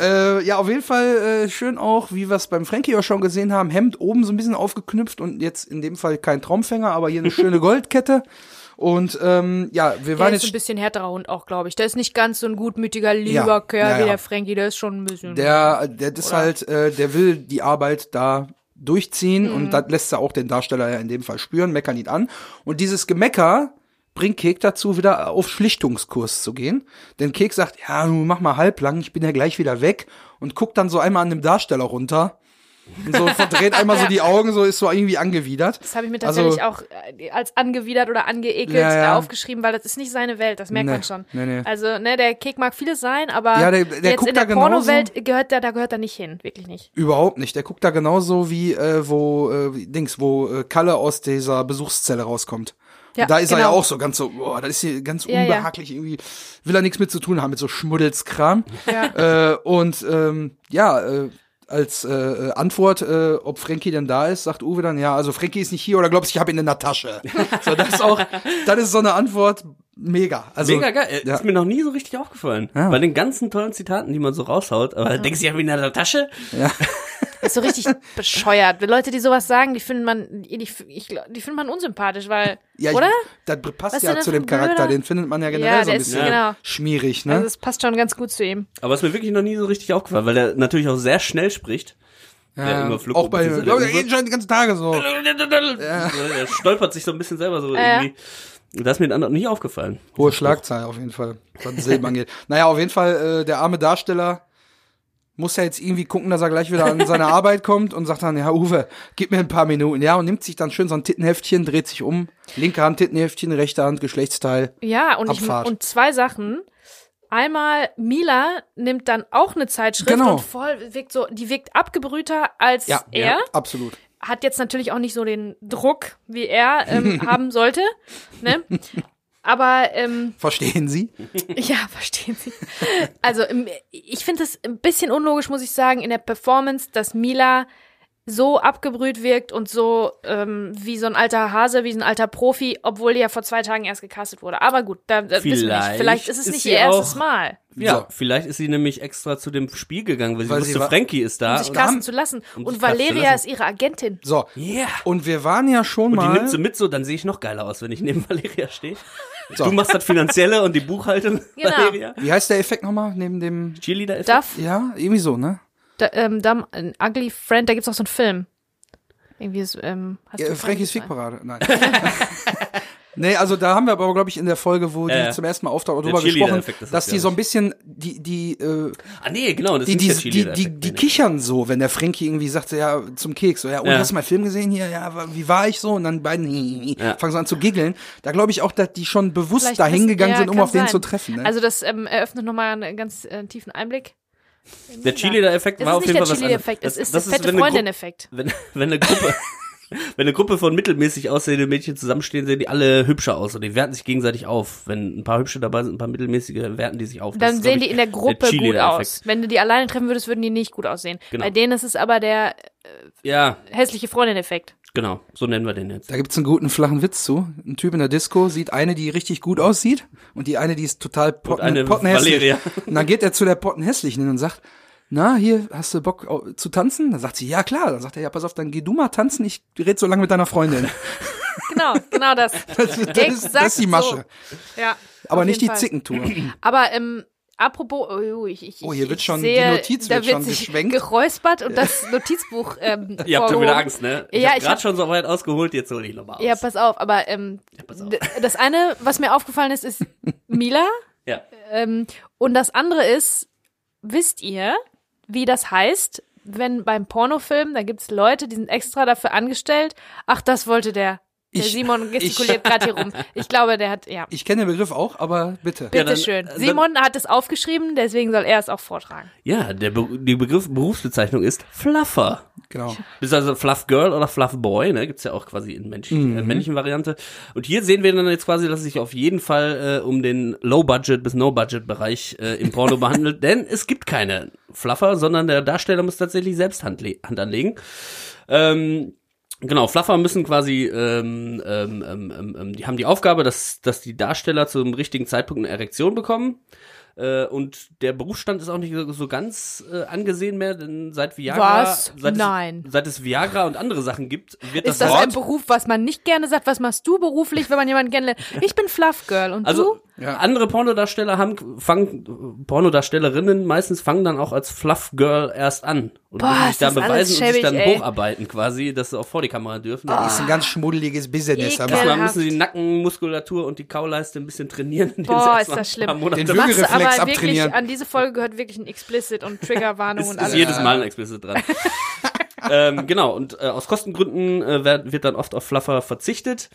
Äh, ja, auf jeden Fall äh, schön auch, wie wir es beim Frankie auch schon gesehen haben, Hemd oben so ein bisschen aufgeknüpft und jetzt in dem Fall kein Traumfänger, aber hier eine schöne Goldkette. Und ähm, ja, wir Der waren ist ein jetzt bisschen härterer Hund auch, glaube ich. Der ist nicht ganz so ein gutmütiger, lieber Ja, Kerl ja, wie der Frankie. Der ist schon ein bisschen. der, der ist halt, äh, der will die Arbeit da durchziehen Mhm. und das lässt er auch den Darsteller ja in dem Fall spüren, meckern ihn an. Und dieses Gemecker bringt Kek dazu, wieder auf Schlichtungskurs zu gehen. Denn Kek sagt, ja, nun mach mal halblang, ich bin ja gleich wieder weg und guckt dann so einmal an dem Darsteller runter. Und so verdreht einmal so die Augen, so ist so irgendwie angewidert. Das habe ich mir Also- tatsächlich auch äh, als angewidert oder angeekelt Ja, ja. aufgeschrieben, weil das ist nicht seine Welt, das merkt Nee, man schon. nee, nee. Also, ne, der Kek mag vieles sein, aber Ja, der- der jetzt in der da Pornowelt gehört der, da gehört er nicht hin, wirklich nicht. Überhaupt nicht. Der guckt da genauso wie, äh, wo, äh, Dings, wo äh, Kalle aus dieser Besuchszelle rauskommt. Ja, da ist er ja genau. auch so ganz so, boah, das ist hier ganz Ja, ja. unbehaglich irgendwie. Will er nichts mit zu tun haben mit so Schmuddelskram. Ja. Äh, und ähm, ja, äh, als äh, äh, Antwort, äh, ob Frankie denn da ist, sagt Uwe dann, ja, also Frankie ist nicht hier oder glaubst du, ich habe ihn in der Tasche. so, das ist auch, das ist so eine Antwort, mega. Also, Mega geil. Ja. Ist mir noch nie so richtig aufgefallen. Ja. Bei den ganzen tollen Zitaten, die man so raushaut. Aber denkst du, ich hab ihn in der Tasche? Das ist so richtig bescheuert. Leute, die sowas sagen, die findet man, die, ich, glaub, die findet man unsympathisch, weil, Ja, ich, oder? das passt Was ja zu dem Charakter, blöder- den findet man ja generell Ja, so ein der ist- bisschen genau. schmierig, ne? Also es passt schon ganz gut zu ihm. Aber ist mir wirklich noch nie so richtig aufgefallen, weil er natürlich auch sehr schnell spricht. Der immer Flug auch bei, beziehungsweise glaub, der ich, Uwe. geht schon die ganzen Tage so. Er stolpert sich so ein bisschen selber so Ja. irgendwie. Das ist mir dann noch nie aufgefallen. Hohe Schlagzahl auf jeden Fall, was den Silben angeht. Naja, auf jeden Fall, äh, der arme Darsteller muss ja jetzt irgendwie gucken, dass er gleich wieder an seine Arbeit kommt und sagt dann, ja, Uwe, gib mir ein paar Minuten. Ja, und nimmt sich dann schön so ein Tittenheftchen, dreht sich um. Linke Hand Tittenheftchen, rechte Hand Geschlechtsteil. Ja, und, ich, und zwei Sachen. Einmal, Mila nimmt dann auch eine Zeitschrift Genau. und voll wirkt so, die wirkt abgebrühter als Ja, er. ja, absolut. Hat jetzt natürlich auch nicht so den Druck, wie er ähm, haben sollte. Ne? Aber ähm, Verstehen Sie? ja, verstehen Sie. Also ich finde es ein bisschen unlogisch, muss ich sagen, in der Performance, dass Mila so abgebrüht wirkt und so ähm, wie so ein alter Hase, wie so ein alter Profi, obwohl die ja vor zwei Tagen erst gecastet wurde. Aber gut, da, da wissen wir nicht. Vielleicht Vielleicht ist es ist nicht sie ihr erstes auch- Mal, Ja, So. vielleicht ist sie nämlich extra zu dem Spiel gegangen, weil sie Weil sie wusste, war- Frankie ist da. um sich und- casten zu lassen. um Und Valeria lassen. ist ihre Agentin. So. Yeah. Und wir waren ja schon Und die mal. nimmt sie mit so, dann sehe ich noch geiler aus, wenn ich neben Valeria stehe. So. Du machst das Finanzielle und die Buchhaltung, Genau. Valeria. Wie heißt der Effekt nochmal neben dem? Cheerleader-Effekt. Duff, Ja, irgendwie so, ne? da, ähm, Dumb, ein Ugly Friend, da gibt's auch so einen Film. Irgendwie ist, ähm, hast Ja, du Frankies? Fickparade. Nein. nee, also da haben wir aber, glaube ich, in der Folge, wo die zum ersten Mal auftaucht, Der drüber gesprochen, ist das, dass die so ein bisschen, die, die, äh, Ah, nee, genau, das die, ist die, der die, die, die kichern so, wenn der Frankie irgendwie sagt, so, ja, zum Keks, so, ja, und Ja. hast du mal Film gesehen hier, ja, wie war ich so? Und dann beiden Ja. fangen so an zu giggeln. Da glaube ich auch, dass die schon bewusst Vielleicht dahin gegangen ja, sind, um auf den sein. zu treffen. Ne? Also das ähm, eröffnet nochmal einen ganz äh, tiefen Einblick. Der Cheerleader-Effekt Es war ist auf jeden Fall was anderes. Es Das- ist das der fette wenn eine Gru- Freundin-Effekt. Wenn, wenn eine Gruppe, wenn eine Gruppe von mittelmäßig aussehenden Mädchen zusammenstehen, sehen die alle hübscher aus und die werten sich gegenseitig auf. Wenn ein paar hübsche dabei sind, ein paar mittelmäßige, werten die sich auf. Das Dann ist, sehen die in der Gruppe gut Cheerleader-Effekt. aus. Wenn du die alleine treffen würdest, würden die nicht gut aussehen. Genau. Bei denen ist es aber der Ja, hässliche Freundin-Effekt. genau, so nennen wir den jetzt. Da gibt's einen guten flachen Witz zu. Ein Typ in der Disco sieht eine, die richtig gut aussieht und die eine, die ist total potten, eine pottenhässlich. Valeria. Und dann geht er zu der pottenhässlichen hin und sagt, na, hier, hast du Bock zu tanzen? Dann sagt sie, ja klar. Dann sagt er, ja, pass auf, dann geh du mal tanzen, ich red so lange mit deiner Freundin. Genau, genau das. Das, ist- das, ist, das ist die Masche. So. Ja, Aber nicht die Fall. Zickentour. Aber ähm, apropos, oh, ich, ich, Oh, hier ich wird schon- sehe, die Notiz da wird wird schon sich geschwenkt. geräuspert und das Notizbuch ähm, Ihr habt schon wieder Angst, ne? Ich Ja, hab ich grad hab- schon so weit ausgeholt, jetzt hol ich nochmal aus. Ja, pass auf, aber ähm, pass auf. das eine, was mir aufgefallen ist, ist Mila ja. ähm, und das andere ist, wisst ihr, wie das heißt, wenn beim Pornofilm, da gibt's Leute, die sind extra dafür angestellt, ach, das wollte der. Der Ich- Simon gestikuliert gerade hier rum. Ich glaube, der hat, ja. Ich kenne den Begriff auch, aber bitte. Ja, Bitte dann- schön. dann- Simon hat es aufgeschrieben, deswegen soll er es auch vortragen. Ja, der Be die Begriff Berufsbezeichnung ist Fluffer. Genau. Bist also Fluff Girl oder Fluff Boy, ne? Gibt's ja auch quasi in männlichen, äh, männlichen Variante. Und hier sehen wir dann jetzt quasi, dass es sich auf jeden Fall äh, um den Low-Budget bis No-Budget-Bereich äh, im Porno behandelt, denn es gibt keine Fluffer, sondern der Darsteller muss tatsächlich selbst Hand, Hand anlegen. Ähm, Genau, Fluffer müssen quasi, ähm, ähm, ähm, ähm, ähm, die haben die Aufgabe, dass, dass die Darsteller zum richtigen Zeitpunkt eine Erektion bekommen. Äh, und der Berufsstand ist auch nicht so, ganz äh, angesehen mehr, denn seit Viagra, Was? Seit Nein. Es, seit es Viagra und andere Sachen gibt, wird Ist das, das ein Wort, Beruf, was man nicht gerne sagt? Was machst du beruflich, wenn man jemanden kennenlernt? Ich bin Fluff Girl und also du? Ja. andere Pornodarsteller haben fangen Pornodarstellerinnen meistens fangen dann auch als Fluff Girl erst an und Boah, müssen sich ist alles beweisen und sich schäbig, dann ey. hocharbeiten quasi, dass sie auch vor die Kamera dürfen. Das ist ein ganz schmuddeliges Business. aber-. Erstmal müssen sie die Nackenmuskulatur und die Kauleiste ein bisschen trainieren. Boah, ist das schlimm. Den Machst aber wirklich, abtrainieren. an diese Folge gehört wirklich ein Explicit und Triggerwarnung ist, und ist alles. jedes Mal ein Explicit dran. ähm, genau, und äh, aus Kostengründen äh, wird, wird dann oft auf Fluffer verzichtet.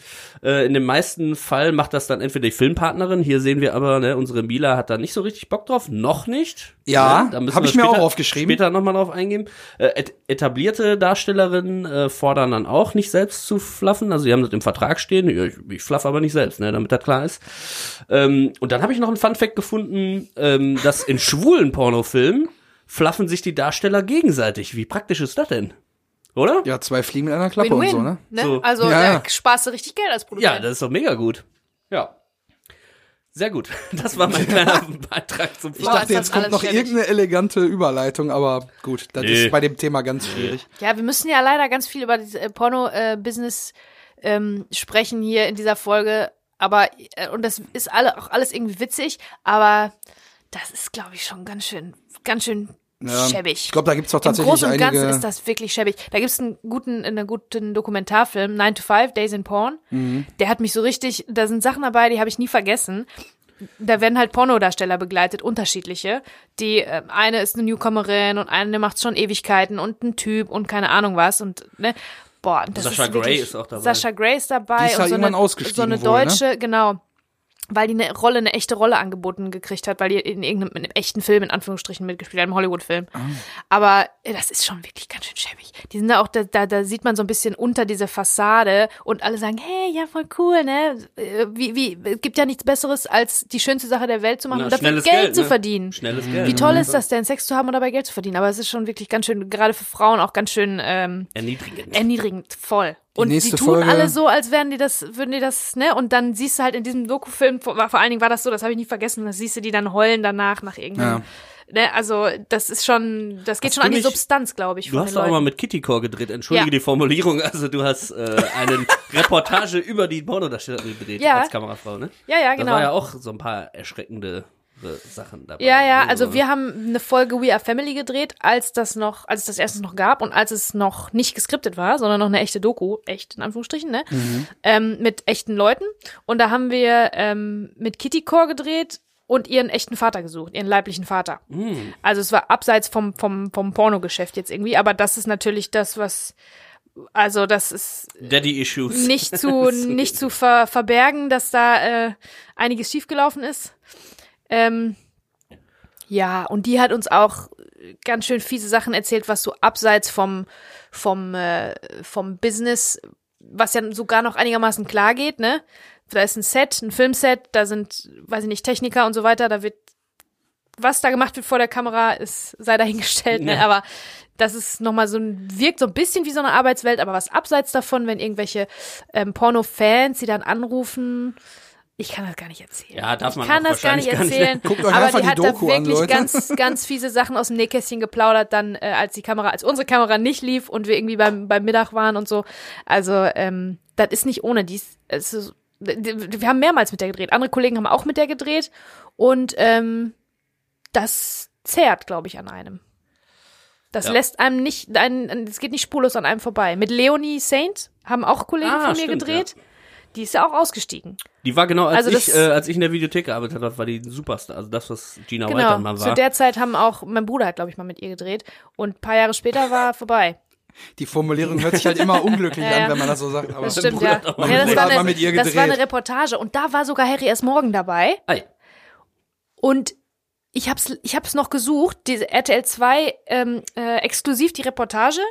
Äh, in den meisten Fall macht das dann entweder die Filmpartnerin. Hier sehen wir aber, ne, unsere Mila hat da nicht so richtig Bock drauf. Noch nicht. Ja, ne? Da müssen hab wir ich mir später- auch aufgeschrieben. Später nochmal drauf eingehen. Äh, et etablierte Darstellerinnen äh, fordern dann auch nicht selbst zu fluffen. Also die haben das im Vertrag stehen. Ja, ich, ich fluff aber nicht selbst, ne, damit das klar ist. Ähm, und dann habe ich noch einen Funfact gefunden, ähm, dass in schwulen Pornofilmen fluffen sich die Darsteller gegenseitig. Wie praktisch ist das denn? Oder? Ja, zwei Fliegen mit einer Klappe Win-win. und so, ne? ne? So. Also Ja, ja. da sparst du richtig Geld als Ja, Produzent. das ist doch mega gut. Ja. Sehr gut. Das war mein kleiner Beitrag zum Ich Boah, Fluff. dachte, jetzt kommt noch schäbig. irgendeine elegante Überleitung, aber gut, das Nee. ist bei dem Thema ganz schwierig. Ja, wir müssen ja leider ganz viel über das äh, Porno-Business ähm, sprechen hier in dieser Folge. Aber, äh, und das ist alle, auch alles irgendwie witzig, aber das ist, glaube ich, schon ganz schön, ganz schön Ja, schäbig. Ich glaube, da gibt's auch Im tatsächlich Großen und einige. Ganzen ist das wirklich schäbig. Da gibt's einen guten, einen guten Dokumentarfilm, 9 to 5, Days in Porn. Mhm. Der hat mich so richtig, da sind Sachen dabei, die habe ich nie vergessen. Da werden halt Pornodarsteller begleitet, unterschiedliche. Die äh, eine ist eine Newcomerin und eine macht schon Ewigkeiten und ein Typ und keine Ahnung was und ne, boah, das Sascha ist Grey wirklich, ist auch dabei. Sascha Grey ist dabei Die ist und halt so eine, ausgestiegen so eine wohl, ne? deutsche, genau. Weil die eine Rolle, eine echte Rolle angeboten gekriegt hat, weil die in irgendeinem in einem echten Film, in Anführungsstrichen, mitgespielt hat, einem Hollywood-Film. Aber äh, das ist schon wirklich ganz schön schäbig. Die sind da auch, da, da, da sieht man so ein bisschen unter diese Fassade und alle sagen, hey, ja, voll cool, ne? Äh, Wie, wie, es gibt ja nichts Besseres, als die schönste Sache der Welt zu machen Na, und dafür Geld, Geld, zu ne? verdienen. Schnelles Geld. Wie toll ist das denn, Sex zu haben und dabei Geld zu verdienen? Aber es ist schon wirklich ganz schön, gerade für Frauen auch ganz schön ähm, Erniedrigend. erniedrigend, voll. Und die nächste tun Folge- alle so, als wären die das, würden die das, ne? Und dann siehst du halt in diesem Dokufilm, vor, vor allen Dingen war das so, das habe ich nie vergessen, da siehst du die dann heulen danach nach irgendeinem. Ne, also das ist schon, das geht Hast schon an die nicht- Substanz, glaube ich. Du von hast doch auch mal mit Kittycore gedreht. Entschuldige Ja. die Formulierung. Also du hast äh, eine Reportage über die Pornodarsteller gedreht Ja. als Kamerafrau, ne? Ja, ja, Da genau. war ja auch so ein paar erschreckende Sachen dabei. Ja, ja, also wir haben eine Folge We Are Family gedreht, als das noch, als es das erstens noch gab und als es noch nicht geskriptet war, sondern noch eine echte Doku, echt in Anführungsstrichen, ne? Ähm, mit echten Leuten. Und da haben wir ähm, mit Kitty Core gedreht und ihren echten Vater gesucht, ihren leiblichen Vater. Also es war abseits vom, vom, vom Pornogeschäft jetzt irgendwie, aber das ist natürlich das, was, also das ist Daddy-Issues. nicht zu nicht zu ver, verbergen, dass da äh, einiges schiefgelaufen ist. Ähm, ja, und die hat uns auch ganz schön fiese Sachen erzählt, was so abseits vom vom äh, vom Business, was ja sogar noch einigermaßen klar geht, ne? Da ist ein Set, ein Filmset, da sind, weiß ich nicht, Techniker und so weiter, da wird was da gemacht wird vor der Kamera, ist sei dahingestellt, ne? Ja. Aber das ist nochmal so ein, wirkt so ein bisschen wie so eine Arbeitswelt, aber was abseits davon, wenn irgendwelche ähm, Porno-Fans, die dann anrufen, ich kann das gar nicht erzählen. Ja, darf man ich kann auch das gar nicht wahrscheinlich gar nicht. erzählen. Guckt euch aber die die hat Doku da an, wirklich Leute. ganz, ganz fiese Sachen aus dem Nähkästchen geplaudert, dann äh, als die Kamera, als unsere Kamera nicht lief und wir irgendwie beim, beim Mittag waren und so. Also, ähm, das ist nicht ohne dies. Es ist, wir haben mehrmals mit der gedreht. Andere Kollegen haben auch mit der gedreht und ähm, das zehrt, glaube ich, an einem. Das Ja. lässt einem nicht, ein, es geht nicht spurlos an einem vorbei. Mit Leonie Saint haben auch Kollegen Ah, von mir stimmt, gedreht. Die ist ja auch ausgestiegen. Die war genau, als Also ich, das- äh, als ich in der Videothek gearbeitet habe, war die ein Superstar. Also das, was Gina White Genau. dann mal Zu war. der Zeit haben auch, mein Bruder hat, glaube ich, mal mit ihr gedreht. Und ein paar Jahre später war vorbei. Die Formulierung hört sich halt immer unglücklich Ja, an, wenn man das so sagt. Aber Das stimmt, ja. ja das, Bruder war hat eine, mal mit ihr das war eine. Reportage. Und da war sogar Harry S. Morgan dabei. Ei. Und ich hab's, ich hab's noch gesucht, diese RTL 2 ähm, äh, exklusiv die Reportage.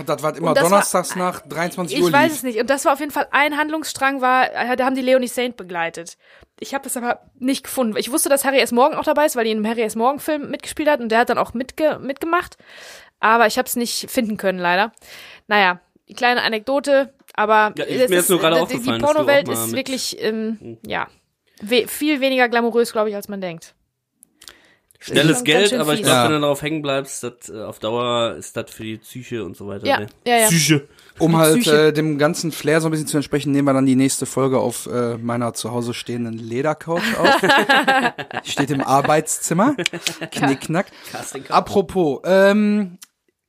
Ach, das war immer das war- donnerstags nach 23 Ich Uhr weiß lief. es nicht. Und das war auf jeden Fall ein Handlungsstrang, war, äh, da haben die Leonie Saint begleitet. Ich habe das aber nicht gefunden. Ich wusste, dass Harry S. Morgan auch dabei ist, weil die in einem Harry S. Morgan Film mitgespielt hat und der hat dann auch mitge mitgemacht. Aber ich habe es nicht finden können, leider. Naja, die kleine Anekdote, aber Ja, ist mir jetzt nur gerade die- aufgefallen, Die auch Pornowelt ist wirklich, ähm, ja, we viel weniger glamourös, glaube ich, als man denkt. Schnelles Geld, aber ich glaube, Ja. wenn du darauf hängen bleibst, das, äh, auf Dauer ist das für die Psyche und so weiter. Ja, ne? ja, ja. Psyche. Um halt Psyche. äh, dem ganzen Flair so ein bisschen zu entsprechen, nehmen wir dann die nächste Folge auf äh, meiner zu Hause stehenden Ledercouch auf. Die Steht im Arbeitszimmer. Knickknack. Apropos, ähm,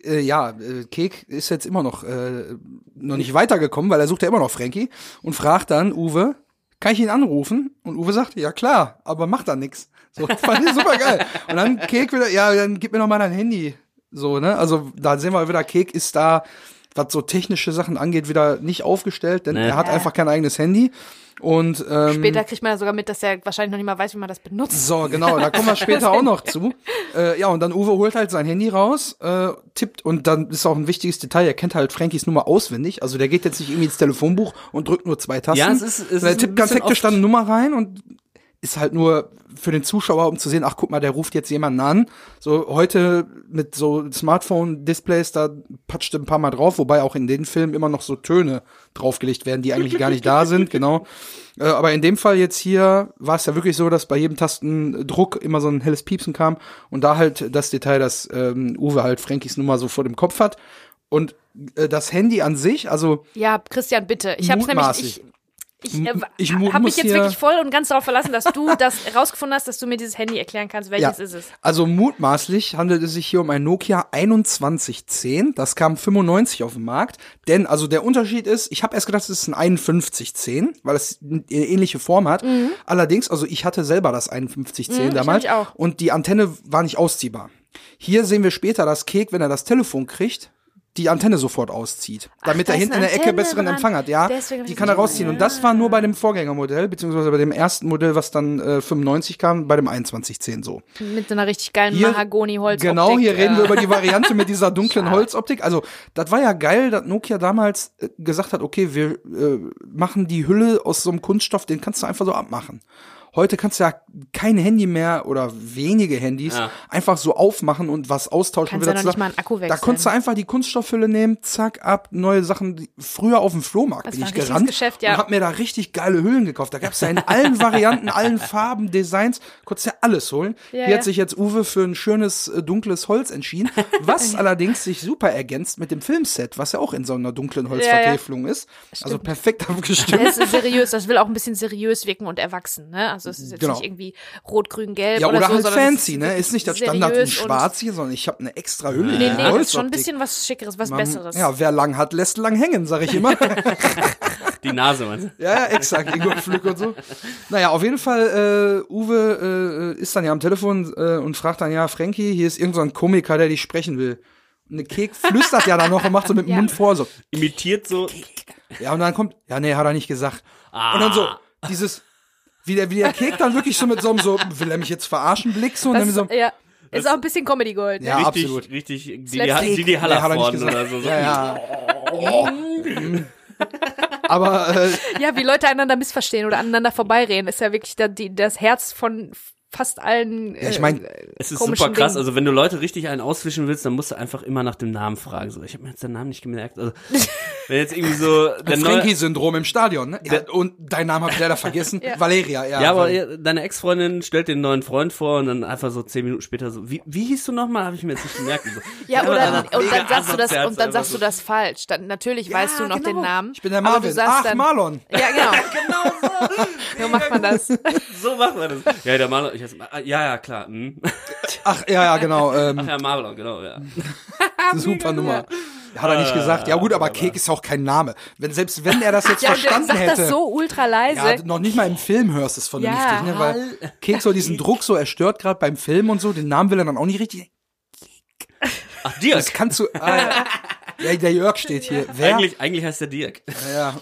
äh, ja, äh, Kek ist jetzt immer noch äh, noch nicht weitergekommen, weil er sucht ja immer noch Frankie und fragt dann Uwe, kann ich ihn anrufen? Und Uwe sagt, ja klar, aber macht da nix. So, fand ich super geil. Und dann Kek wieder, ja, dann gib mir noch mal dein Handy. So, ne? Also da sehen wir wieder, Kek ist da, was so technische Sachen angeht, wieder nicht aufgestellt, denn Nee. er hat einfach kein eigenes Handy. Und ähm, Später kriegt man ja sogar mit, dass er wahrscheinlich noch nicht mal weiß, wie man das benutzt. so, genau, da kommen wir später auch noch zu. Äh, ja, und dann Uwe holt halt sein Handy raus, äh, tippt und dann ist auch ein wichtiges Detail, er kennt halt Frankies Nummer auswendig. Also der geht jetzt nicht irgendwie ins Telefonbuch und drückt nur zwei Tasten. Ja, es ist- es ist er tippt ganz hektisch dann eine Nummer rein und ist halt nur für den Zuschauer, um zu sehen, ach guck mal, der ruft jetzt jemanden an. So heute mit so Smartphone-Displays, da patscht ein paar Mal drauf, wobei auch in den Filmen immer noch so Töne draufgelegt werden, die eigentlich gar nicht da sind, genau. Äh, aber in dem Fall jetzt hier war es ja wirklich so, dass bei jedem Tastendruck immer so ein helles Piepsen kam und da halt das Detail, dass ähm, Uwe halt Frankies Nummer so vor dem Kopf hat. Und äh, das Handy an sich, also Ja, Christian, bitte. Ich habe nämlich ich ich, äh, Ich habe mich jetzt wirklich voll und ganz darauf verlassen, dass du das rausgefunden hast, dass du mir dieses Handy erklären kannst, welches ist es. Also mutmaßlich handelt es sich hier um ein Nokia 2110. Das kam 95 auf den Markt. Denn, also der Unterschied ist, ich habe erst gedacht, es ist ein 5110, weil es eine ähnliche Form hat. Allerdings, also ich hatte selber das 5110 Mhm, ich damals. nämlich auch. Und die Antenne war nicht ausziehbar. Hier sehen wir später, dass Kek, wenn er das Telefon kriegt, die Antenne sofort auszieht. Damit da er hinten in der Ecke besseren dran. Empfang hat, ja. Die kann er rausziehen. Und das war nur bei dem Vorgängermodell, beziehungsweise bei dem ersten Modell, was dann äh, 95 kam, bei dem 2110 so. Mit so einer richtig geilen Hier- Mahagoni-Holz. Genau, hier reden wir über die Variante mit dieser dunklen Holzoptik. Also, das war ja geil, dass Nokia damals äh, gesagt hat, okay, wir äh, machen die Hülle aus so einem Kunststoff, den kannst du einfach so abmachen. Heute kannst du ja kein Handy mehr oder wenige Handys Ja. einfach so aufmachen und was austauschen. Kannst wieder ja noch nicht mal einen Akku Da wechseln. konntest du einfach die Kunststoffhülle nehmen, zack, ab, neue Sachen. Früher auf dem Flohmarkt Das bin war ich gerannt Geschäft, ja. und hab mir da richtig geile Hüllen gekauft. Da gab's ja in allen Varianten, allen Farben, Designs, konntest ja alles holen. Ja, Hier ja. hat sich jetzt Uwe für ein schönes, äh, dunkles Holz entschieden, was allerdings sich super ergänzt mit dem Filmset, was ja auch in so einer dunklen Holzvertäfelung ist. Also perfekt abgestimmt. Das ist seriös, das will auch ein bisschen seriös wirken und erwachsen, ne? Also es ist jetzt Genau. nicht irgendwie rot, grün, gelb Ja, oder, oder so, halt fancy, ne? Ist nicht das Standard in schwarz hier, sondern ich habe eine extra Hülle. Nee, nee, das ist schon ein bisschen was Schickeres, was Man- Besseres. Ja, wer lang hat, lässt lang hängen, sag ich immer. Die Nase, du? Ja, ja, exakt, Ingo Pflück und so. Naja, auf jeden Fall, äh, Uwe äh, ist dann ja am Telefon äh, und fragt dann, ja, Frankie, hier ist irgend so ein Komiker, der dich sprechen will. Und eine Kek flüstert ja dann noch und macht so mit dem Ja. Mund vor, so. Imitiert so. Ja, und dann kommt, ja, nee, hat er nicht gesagt. Ah. Und dann so, dieses, wie der, wie der Kek dann wirklich so mit so einem, so, will er mich jetzt verarschen, Blick so, und das, dann so, ja, ist auch ein bisschen Comedy Gold. Ja, ne? richtig, absolut. richtig, die, die, er gesagt. oder so. so. Ja, ja. Aber, äh, Ja, wie Leute einander missverstehen oder aneinander vorbeireden, ist ja wirklich da, die, das Herz von fast allen. ja, ich meine, Es ist super krass. Dingen. Also wenn du Leute richtig einen auswischen willst, dann musst du einfach immer nach dem Namen fragen. So, ich habe mir jetzt den Namen nicht gemerkt. Also wenn jetzt irgendwie so der Frankie-Syndrom im Stadion, ne? Ja, und dein Name hab ich leider vergessen. Ja. Valeria, ja. ja, aber ihr- deine Ex-Freundin stellt den neuen Freund vor und dann einfach so zehn Minuten später so, wie, wie hieß du nochmal? Habe ich mir jetzt nicht gemerkt. Und so. Ja, oder, dann und dann sagst du das, und dann sagst du so. das falsch. Dann, natürlich weißt du noch den genau. Namen. Ich bin der Marvin. Du sagst Ach, dann, Marlon. Ja, genau. genau so. so macht man das. So macht man das. Ja, der Maler, ich, ja, ja, klar. Hm. Ach, ja, ja, genau. Ähm, Ach ja, Marlon, genau, ja. super Nummer. Hat er nicht gesagt. Ja gut, aber Kek ist ja auch kein Name. Wenn, selbst wenn er das jetzt Ja, verstanden sagt hätte. das so ultra leise. ja, noch nicht mal im Film hörst du es vernünftig, Ja, ne? Weil Kek so diesen Druck so, er stört gerade beim Film und so, den Namen will er dann auch nicht richtig. Ach, Dirk. Das kannst du. Ah, ja. ja, der Jörg steht hier. Wer? Eigentlich, eigentlich heißt der Dirk. Ja.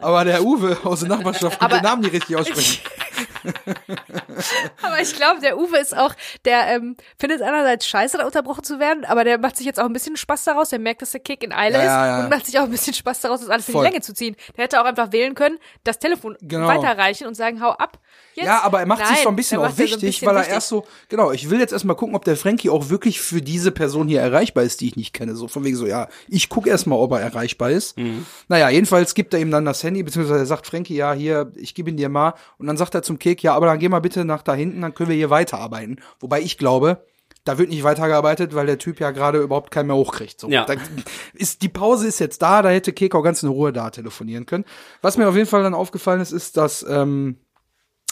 Aber der Uwe aus der Nachbarschaft kann den Namen nicht richtig aussprechen. Aber ich glaube, der Uwe ist auch, der ähm, findet es einerseits scheiße, da unterbrochen zu werden, aber der macht sich jetzt auch ein bisschen Spaß daraus. Der merkt, dass der Kick in Eile Ja, ja, ja. ist und macht sich auch ein bisschen Spaß daraus, das alles in die Voll. Länge zu ziehen. Der hätte auch einfach wählen können, das Telefon Genau. weiterreichen und sagen, hau ab. Jetzt. Ja, aber er macht sich Nein, so ein bisschen auch ja wichtig, so bisschen weil er wichtig. erst so, genau, ich will jetzt erstmal gucken, ob der Frankie auch wirklich für diese Person hier erreichbar ist, die ich nicht kenne. So von wegen so, ja, ich gucke erstmal, ob er erreichbar ist. Naja, jedenfalls gibt er ihm dann das Handy, beziehungsweise er sagt Frankie, ja, hier, ich gebe ihn dir mal. Und dann sagt er zum Kek, ja, aber dann geh mal bitte nach da hinten, dann können wir hier weiterarbeiten. Wobei ich glaube, da wird nicht weitergearbeitet, weil der Typ ja gerade überhaupt keinen mehr hochkriegt. So. Ja. Da ist, die Pause ist jetzt da, da hätte Kek auch ganz in Ruhe da telefonieren können. Was mir auf jeden Fall dann aufgefallen ist, ist, dass, ähm,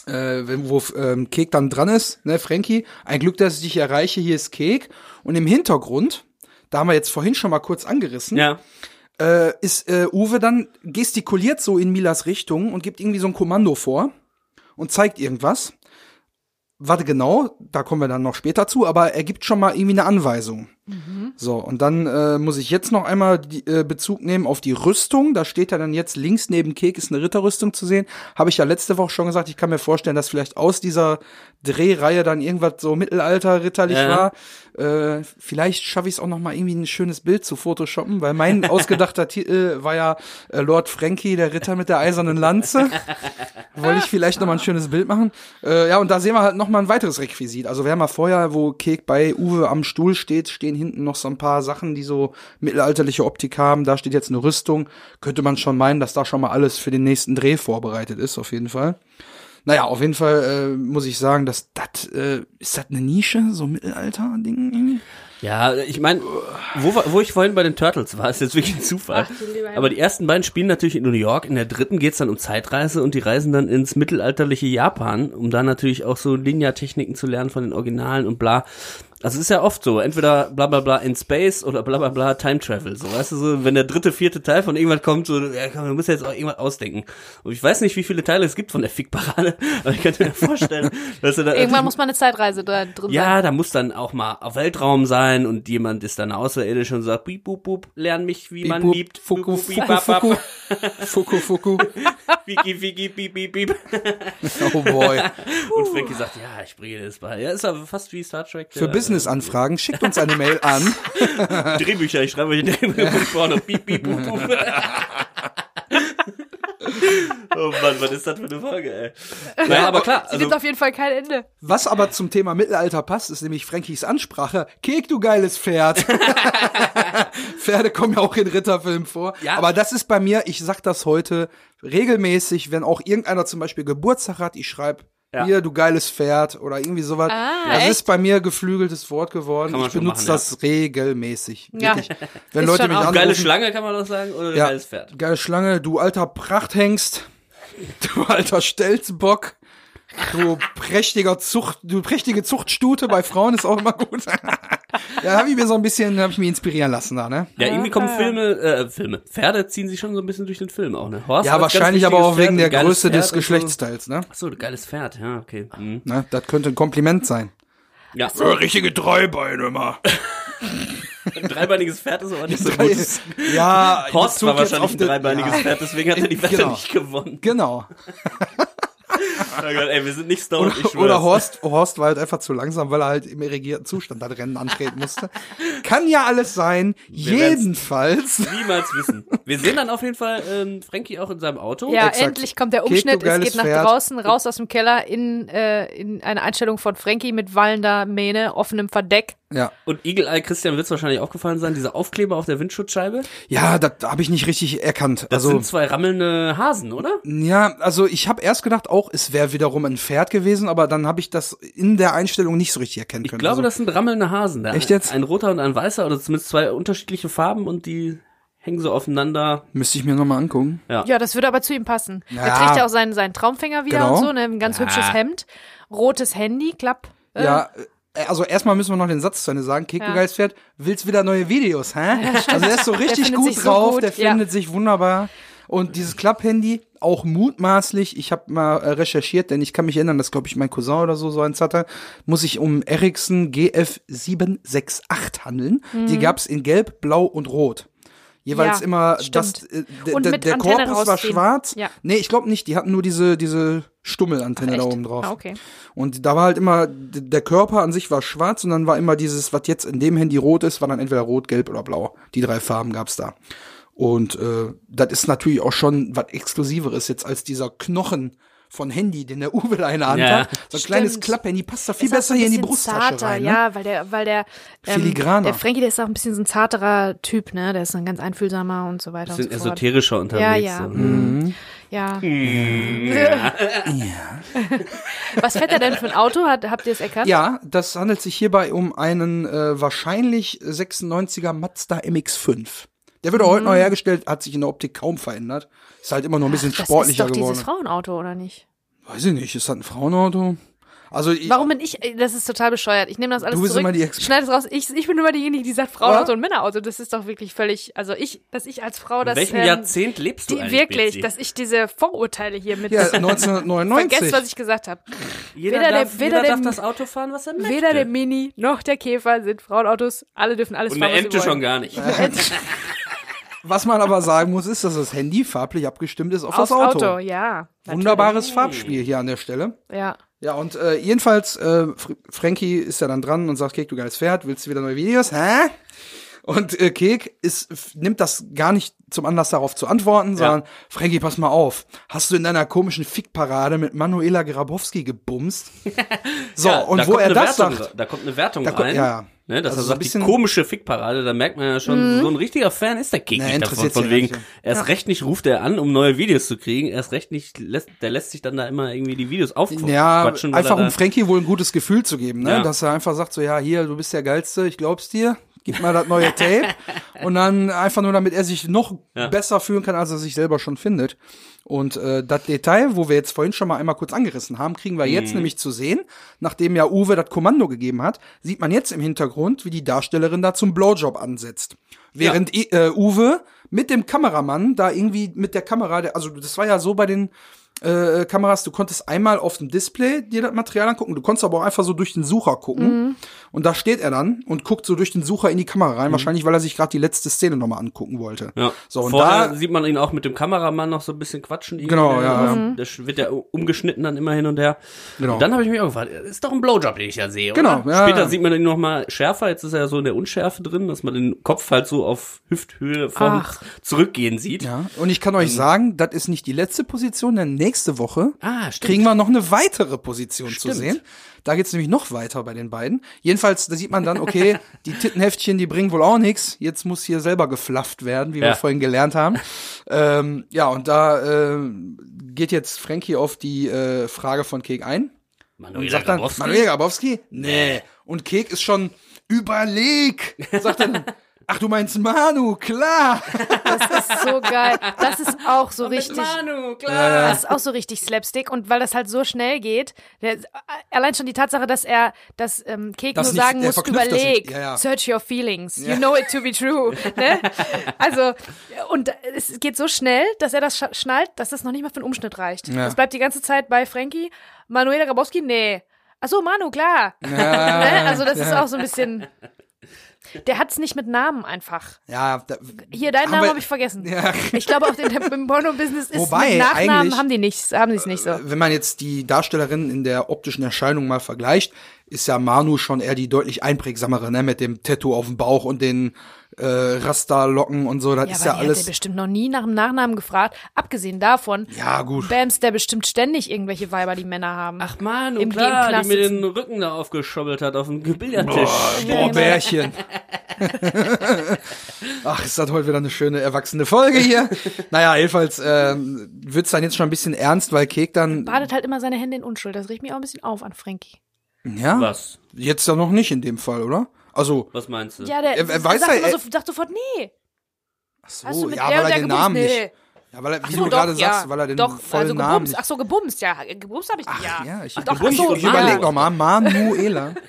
äh, wenn, wo ähm, Kek dann dran ist, ne, Frankie, ein Glück, dass ich dich erreiche, hier ist Kek. Und im Hintergrund, da haben wir jetzt vorhin schon mal kurz angerissen, Ja. äh, ist äh, Uwe dann gestikuliert so in Milas Richtung und gibt irgendwie so ein Kommando vor und zeigt irgendwas. Warte genau, da kommen wir dann noch später zu, aber er gibt schon mal irgendwie eine Anweisung. So, und dann äh, muss ich jetzt noch einmal die, äh, Bezug nehmen auf die Rüstung. Da steht ja dann jetzt links neben Kek ist eine Ritterrüstung zu sehen. Habe ich ja letzte Woche schon gesagt, ich kann mir vorstellen, dass vielleicht aus dieser Drehreihe dann irgendwas so Mittelalter-ritterlich Ja. war. Äh, vielleicht schaffe ich es auch noch mal irgendwie ein schönes Bild zu photoshoppen, weil mein ausgedachter Titel war ja äh, Lord Frankie, der Ritter mit der eisernen Lanze. Wollte ich vielleicht noch mal ein schönes Bild machen. Äh, ja, und da sehen wir halt noch mal ein weiteres Requisit. Also wir haben ja vorher, wo Kek bei Uwe am Stuhl steht, stehen hinten noch so ein paar Sachen, die so mittelalterliche Optik haben. Da steht jetzt eine Rüstung. Könnte man schon meinen, dass da schon mal alles für den nächsten Dreh vorbereitet ist, auf jeden Fall. Naja, auf jeden Fall äh, muss ich sagen, dass das, äh, ist das eine Nische, so Mittelalter-Ding irgendwie? Ja, ich meine, wo, wo ich vorhin bei den Turtles war, ist jetzt wirklich ein Zufall. Aber die ersten beiden spielen natürlich in New York. In der dritten geht's dann um Zeitreise und die reisen dann ins mittelalterliche Japan, um da natürlich auch so Ninja-Techniken zu lernen von den Originalen und bla. Also es ist ja oft so, entweder bla bla bla in Space oder bla bla bla Time Travel. So, weißt du, so, wenn der dritte, vierte Teil von irgendwas kommt, so, ja, komm, du musst jetzt auch irgendwas ausdenken. Und ich weiß nicht, wie viele Teile es gibt von der Fickparade, aber ich könnte mir vorstellen, dass er da Irgendwann muss man eine Zeitreise da drin ja, sein. da muss dann auch mal auf Weltraum sein und jemand ist dann außerirdisch und sagt, biep, bup, bup, lern mich, wie man Biep, bup, liebt. Fuku, bup, Fuku, bap, bap. Fuku. Fuku, Fuku. Wiki, wiki, biep, biep, biep. Oh boy. Und Frankie sagt, ja, ich bringe dir das bei. Ja, ist aber fast wie Star Trek. Für der, Business-Anfragen schickt uns eine Mail an. Drehbücher, ich schreibe euch Drehbücher von vorne. Biep, biep, bup, bup. Oh Mann, was ist das für eine Folge, ey? Naja, aber klar, Sie also, nimmt auf jeden Fall kein Ende. Was aber zum Thema Mittelalter passt, ist nämlich Frankies Ansprache. Kek, du geiles Pferd. Pferde kommen ja auch in Ritterfilmen vor. Ja. Aber das ist bei mir, ich sag das heute regelmäßig, wenn auch irgendeiner zum Beispiel Geburtstag hat, ich schreibe Ja. hier, du geiles Pferd oder irgendwie sowas. Ah, das echt? ist bei mir geflügeltes Wort geworden. Ich benutze machen, das regelmäßig. Ja. Wirklich. Wenn Ist Leute mich anrufen, geile Schlange kann man doch sagen, oder ja, geiles Pferd. geile Schlange, du alter Prachthengst, du alter Stelzbock, du prächtiger Zucht, du prächtige Zuchtstute bei Frauen ist auch immer gut. ja, habe ich mir so ein bisschen, habe ich mich inspirieren lassen da, ne? Ja, irgendwie kommen Filme, äh, Filme. Pferde ziehen sich schon so ein bisschen durch den Film auch, ne? Horst Ja, wahrscheinlich aber auch wegen Pferd, der Größe des Pferd so. Geschlechtsteils, ne? Ach so, geiles Pferd, ja, okay. Mhm. ne? Das könnte ein Kompliment sein. Ja, richtige Dreibeine mal. ein dreibeiniges Pferd ist aber nicht so gut. ja, Horst war wahrscheinlich ein dreibeiniges ja, Pferd, deswegen hat er die Wette Genau. nicht gewonnen. Genau. Oh Gott, ey, wir sind nicht stoned, ich Oder, schwör's. oder Horst, Horst war halt einfach zu langsam, weil er halt im irrigierten Zustand das Rennen antreten musste. Kann ja alles sein. werden's- Jedenfalls. Niemals wissen. Wir sehen dann auf jeden Fall ähm, Frankie auch in seinem Auto. Ja, exakt. endlich kommt der Kek, Umschnitt. Es geht nach Pferd. draußen, raus aus dem Keller in, äh, in eine Einstellung von Frankie mit wallender Mähne, offenem Verdeck. Ja. Und Eagle Eye Christian wird's wahrscheinlich aufgefallen sein, dieser Aufkleber auf der Windschutzscheibe. Ja, das habe ich nicht richtig erkannt. Das also sind zwei rammelnde Hasen, oder? ja, also ich habe erst gedacht, auch es wäre wiederum ein Pferd gewesen, aber dann habe ich das in der Einstellung nicht so richtig erkennen Ich können. glaube, also, das sind rammelnde Hasen. Da Echt jetzt? Ein roter und ein weißer, oder zumindest zwei unterschiedliche Farben und die hängen so aufeinander. müsste ich mir noch mal angucken. Ja, das würde aber zu ihm passen. Ja. Er trägt ja auch seinen, seinen Traumfänger wieder Genau. und so, ne? Ein ganz hübsches Hemd, rotes Handy, klapp. Äh, Ja, äh, also erstmal müssen wir noch den Satz zu Ende sagen. Kek, Ja. du geiles Pferd, willst wieder neue Videos, hä? also der ist so richtig gut sich so drauf, gut, der ja. findet sich wunderbar. Und dieses Klapp-Handy, auch mutmaßlich, ich habe mal äh, recherchiert, denn ich kann mich erinnern, dass, glaube ich, mein Cousin oder so so eins hatte, muss sich um Ericsson GF768 handeln. Die gab's in Gelb, Blau und Rot. Jeweils Ja, immer stimmt. das äh, der Korpus war rausziehen. schwarz. Ja. Nee, ich glaube nicht, die hatten nur diese diese Stummelantenne da oben drauf. Ah, okay. Und da war halt immer, der Körper an sich war schwarz und dann war immer dieses, was jetzt in dem Handy rot ist, war dann entweder rot, gelb oder blau. Die drei Farben gab's da. Und äh, das ist natürlich auch schon was Exklusiveres jetzt als dieser Knochen von Handy, den der Uwe da in der Hand Ja. hat. So ein kleines Stimmt. Klapphandy passt da viel besser so ein hier in die bisschen Brusttasche zarter, rein. Ne? Ja, weil der, weil der, ähm, Filigraner. der Frankie, der ist auch ein bisschen so ein zarterer Typ, ne? Der ist ein ganz einfühlsamer und so weiter Sind und so fort. esoterischer unterwegs. Ja, ja. So. Mhm. Ja. Was fährt er denn für ein Auto? Hat, habt ihr es erkannt? Ja, das handelt sich hierbei um einen äh, wahrscheinlich 96er Mazda MX5. Der wird auch heute Mhm. neu hergestellt, hat sich in der Optik kaum verändert. Ist halt immer noch ein bisschen Das ist sportlicher doch geworden. dieses Frauenauto, oder nicht? Weiß ich nicht, ist das ein Frauenauto? Also ich, Warum bin ich, das ist total bescheuert. Ich nehme das alles Du bist zurück, immer die Exper- schneide es raus. Ich, ich bin immer diejenige, die sagt Frauenauto Ja? und Männerauto. Das ist doch wirklich völlig, also ich, dass ich als Frau In das, welchem ähm, Jahrzehnt lebst du die, eigentlich? wirklich, dass ich diese Vorurteile hier mit, ja, vergesst, 1999. was ich gesagt habe. jeder weder darf, der- weder jeder der- darf das Auto fahren, was er möchte. Weder der Mini noch der Käfer sind Frauenautos. Alle dürfen alles Und fahren, was sie Ente schon wollen. gar nicht. Was man aber sagen muss, ist, dass das Handy farblich abgestimmt ist auf Aufs das Auto. Auto, ja. Wunderbares Farbspiel hier an der Stelle. Ja. Ja, und äh, jedenfalls, äh, Fr Frankie ist ja dann dran und sagt, Kek, du geiles Pferd, willst du wieder neue Videos? Hä? Und äh, Kek ist, nimmt das gar nicht zum Anlass darauf zu antworten, sondern Frankie, pass mal auf, hast du in deiner komischen Fickparade mit Manuela Grabowski gebumst? So, Ja, und wo er das Wertung, sagt, Da kommt eine Wertung Da kommt- rein. ja, ja. Ne, dass Also er so ein sagt, bisschen- die komische Fickparade, da merkt man ja schon, so ein richtiger Fan ist der Kick Nee, nicht davon. interessiert Von wegen, nicht. erst recht nicht ruft er an, um neue Videos zu kriegen, erst recht nicht, lässt, der lässt sich dann da immer irgendwie die Videos aufquatschen. ja, einfach um Frankie wohl ein gutes Gefühl zu geben, ne? Ja. Dass er einfach sagt so, ja, hier, du bist der Geilste, ich glaub's dir. gib mal das neue Tape. und dann einfach nur, damit er sich noch Ja. besser fühlen kann, als er sich selber schon findet. Und äh, das Detail, wo wir jetzt vorhin schon mal einmal kurz angerissen haben, kriegen wir jetzt nämlich zu sehen. Nachdem ja Uwe das Kommando gegeben hat, sieht man jetzt im Hintergrund, wie die Darstellerin da zum Blowjob ansetzt. Während I- äh, Uwe mit dem Kameramann da irgendwie mit der Kamera, also das war ja so bei den äh, Kameras, du konntest einmal auf dem Display dir das Material angucken, du konntest aber auch einfach so durch den Sucher gucken. Und da steht er dann und guckt so durch den Sucher in die Kamera rein, wahrscheinlich weil er sich gerade die letzte Szene nochmal angucken wollte. Ja. So, und Vorher da sieht man ihn auch mit dem Kameramann noch so ein bisschen quatschen. Genau, ja, Der- ja. Der wird ja umgeschnitten dann immer hin und her. Genau. Und dann habe ich mich auch gefragt, das ist doch ein Blowjob, den ich ja sehe, Genau, oder? ja, Später ja. sieht man ihn noch mal schärfer. Jetzt ist er ja so in der Unschärfe drin, dass man den Kopf halt so auf Hüfthöhe Ach. Zurückgehen sieht. Ja, und ich kann euch sagen, das ist nicht die letzte Position, denn nächste Woche Ah, stimmt. kriegen wir noch eine weitere Position zu Stimmt. sehen. Da geht's nämlich noch weiter bei den beiden. Jedenfalls, da sieht man dann, okay, die Tittenheftchen, die bringen wohl auch nichts. Jetzt muss hier selber geflafft werden, wie Ja. wir vorhin gelernt haben. ähm, ja, und da ähm, geht jetzt Frankie auf die äh, Frage von Kek ein. Und Manuela sagt dann, Grabowski? Manuel Grabowski? Nee. Und Kek ist schon, überleg. Sagt dann, ach du meinst Manu, klar. Das ist so geil. Das ist auch so richtig. Manu, klar. Das ist auch so richtig Slapstick und weil das halt so schnell geht, der, allein schon die Tatsache, dass er, dass ähm, Kek Das nur nicht- sagen muss, überleg. Ja, ja. search your feelings, you know it to be true. ne? Also, und es geht so schnell, dass er das sch schnallt, dass das noch nicht mal für einen Umschnitt reicht. Ja. Das bleibt die ganze Zeit bei Frankie. Manuela Grabowski, nee. Ach so, Manu, klar. ne? Also das ist auch so ein bisschen... Der hat's nicht mit Namen einfach. Ja, da, Hier, deinen Namen habe ich vergessen. Ja. Ich glaube, auch den, im Porno-Business ist Wobei, mit Nachnamen haben die nicht, haben die es nicht so. wenn man jetzt die Darstellerin in der optischen Erscheinung mal vergleicht, ist ja Manu schon eher die deutlich einprägsamere, ne, mit dem Tattoo auf dem Bauch und den äh, Rasterlocken und so. Das Ja, ist aber ja die hat alles. der bestimmt noch nie nach dem Nachnamen gefragt. Abgesehen davon, Ja, gut. Bams, der bestimmt ständig irgendwelche Weiber, die Männer haben. Ach Manu, Im klar, die Knast mir den Rücken da aufgeschobbelt hat auf dem Billardtisch. Boah, Bärchen. Ach, ist das heute wieder eine schöne erwachsene Folge hier. naja, jedenfalls ähm, wird's dann jetzt schon ein bisschen ernst, weil Kek dann. Badet halt immer seine Hände in Unschuld. Das riecht mich auch ein bisschen auf an Frankie. Ja, Was? jetzt ja noch nicht in dem Fall, oder? Also, Was meinst du? Ja, der, Er- er weiß sagt er- so, sagt sofort, nee. ach so, Hast du mit ja, der weil er der den gebumst? Namen Nee. nicht. Ja, weil er, wie Ach so, du gerade doch, sagst, ja. weil er den Doch, vollen also Namen gebumst. nicht. Ach so, gebumst, ja. Gebumst habe ich Ach, ja. ja, ich, Doch, ich, ach so, ich ja. überleg noch mal, Manuela.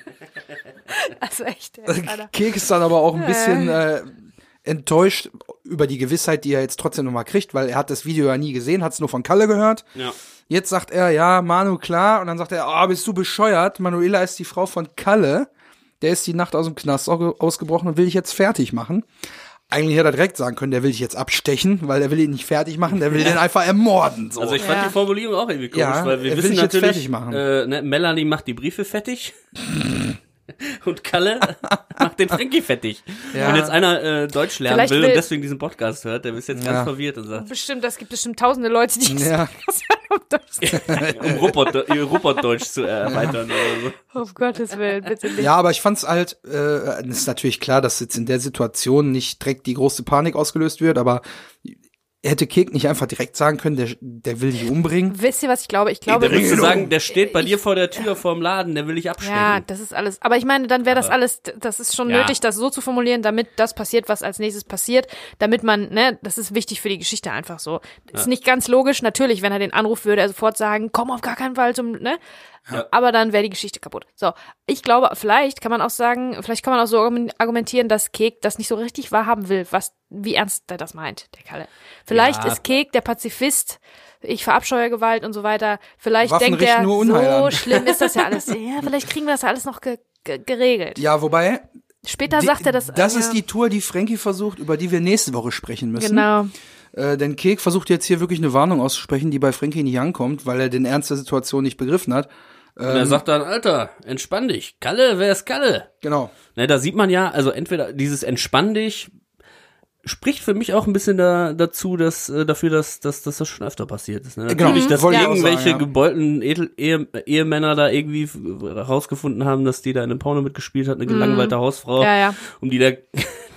Also echt, Alter. Kek ist dann aber auch ein bisschen äh, enttäuscht über die Gewissheit, die er jetzt trotzdem noch mal kriegt, weil er hat das Video ja nie gesehen, hat es nur von Kalle gehört. Ja. Jetzt sagt er, ja, Manu, klar. Und dann sagt er, ah, bist du bescheuert? Manuela ist die Frau von Kalle. Der ist die Nacht aus dem Knast au- ausgebrochen und will dich jetzt fertig machen. Eigentlich hätte er direkt sagen können, der will dich jetzt abstechen, weil der will ihn nicht fertig machen, der will den einfach ermorden. So. Also ich fand Ja. die Formulierung auch irgendwie komisch, Ja, weil wir wissen natürlich, fertig machen. Äh, ne, Melanie macht die Briefe fertig und Kalle macht den Frankie fertig. Ja. Wenn jetzt einer äh, Deutsch lernen Vielleicht will, will- und deswegen diesen Podcast hört, der ist jetzt ganz Ja. verwirrt und sagt, Bestimmt, das gibt bestimmt tausende Leute, die Ja. auf Deutsch um Robot, Robotdeutsch zu erweitern oder so. Auf Gottes Willen, bitte nicht. Ja, aber ich fand's halt, äh, es ist natürlich klar, dass jetzt in der Situation nicht direkt die große Panik ausgelöst wird, aber hätte Kek nicht einfach direkt sagen können, der, der will dich umbringen? Wisst ihr, was ich glaube? Ich glaube, würdest du sagen, der steht bei Ich- dir vor der Tür vorm Laden, der will dich abstechen. Ja, das ist alles. Aber ich meine, dann wäre das alles, das ist schon Ja. nötig, das so zu formulieren, damit das passiert, was als nächstes passiert, damit man, ne, das ist wichtig für die Geschichte einfach so. Ist nicht ganz logisch, natürlich, wenn er den Anruf würde, er sofort sagen, komm auf gar keinen Fall zum, ne? Ja. Aber dann wäre die Geschichte kaputt. So, ich glaube, vielleicht kann man auch sagen, vielleicht kann man auch so argumentieren, dass Kek das nicht so richtig wahrhaben will, was, wie ernst er das meint, der Kalle. Vielleicht Ja. ist Kek der Pazifist, ich verabscheue Gewalt und so weiter. Vielleicht Waffen denkt er, so schlimm ist das ja alles. Ja, vielleicht kriegen wir das ja alles noch ge ge geregelt. Ja, wobei, Später die, sagt er das. das ja, ist die Tour, die Frankie versucht, über die wir nächste Woche sprechen müssen. Genau. Äh, denn Kek versucht jetzt hier wirklich eine Warnung auszusprechen, die bei Frankie nicht ankommt, weil er den Ernst der Situation nicht begriffen hat. Und er sagt dann, Alter, entspann dich. Kalle, wer ist Kalle? Genau. Ne, da sieht man ja, also entweder dieses entspann dich spricht für mich auch ein bisschen da, dazu, dass äh, dafür, dass, dass, dass das schon öfter passiert ist. Ne? Genau, Natürlich, dass wollte ich auch irgendwelche ja. gebeulten Edel Ehe Ehemänner da irgendwie herausgefunden haben, dass die da in einem Porno mitgespielt hat, eine gelangweilte Hausfrau, Mhm. Ja, ja. um die der,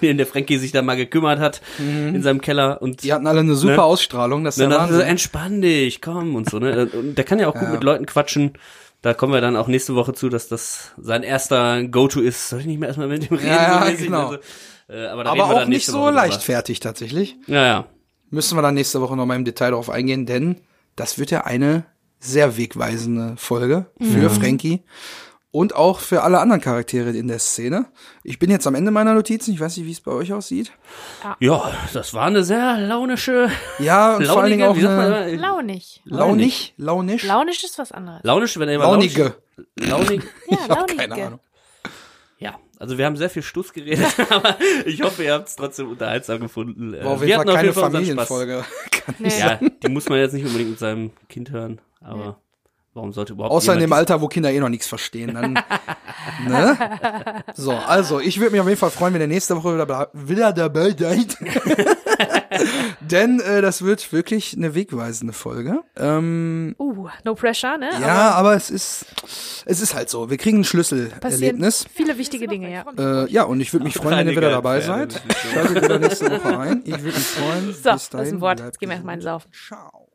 den der Frankie sich da mal gekümmert hat in seinem Keller und Mhm. Die hatten alle eine super Ne? Ausstrahlung, das ist dann der dachte er so, Wahnsinn. entspann dich, komm und so, ne? Und der kann ja auch gut Ja. mit Leuten quatschen. Da kommen wir dann auch nächste Woche zu, dass das sein erster Go-To ist. Soll ich nicht mehr erstmal mit ihm reden? Ja, mäßig? genau. Also, äh, aber Aber auch nicht so Woche drüber. leichtfertig tatsächlich. Ja, ja. Müssen wir dann nächste Woche noch mal im Detail darauf eingehen, denn das wird ja eine sehr wegweisende Folge für Frankie und auch für alle anderen Charaktere in der Szene. Ich bin jetzt am Ende meiner Notizen. Ich weiß nicht, wie es bei euch aussieht. Ja, das war eine sehr launische, Ja, und vor allen Dingen launige, auch eine? Launig. launig, launisch, Launisch ist was anderes. Launisch, wenn er immer launige. Launig. Ja, Ich launige. keine Ahnung. Ja, also wir haben sehr viel Stuss geredet, aber ich hoffe, ihr habt es trotzdem unterhaltsam gefunden. Äh, auf wir jeden Fall hatten auf keine jeden Fall. Familienfolge. Kann Nee. Ja, die muss man jetzt nicht unbedingt mit seinem Kind hören, aber warum sollte überhaupt Außer in dem Alter, wo Kinder eh noch nichts verstehen. Dann, ne? So, also ich würde mich auf jeden Fall freuen, wenn ihr nächste Woche wieder, wieder dabei seid. Denn äh, das wird wirklich eine wegweisende Folge. Ähm, Uh, no pressure, ne? ja, aber es ist es ist halt so. Wir kriegen ein Schlüsselerlebnis. viele wichtige Dinge, ja. Äh, ja, und ich würde mich freuen, wenn ihr wieder dabei Pferde. seid. Schaltet wieder nächste Woche ein. Ich würde mich freuen. So, Bis das ist ein dahin, Wort. Jetzt gehen wir erstmal ins Laufen. Ciao.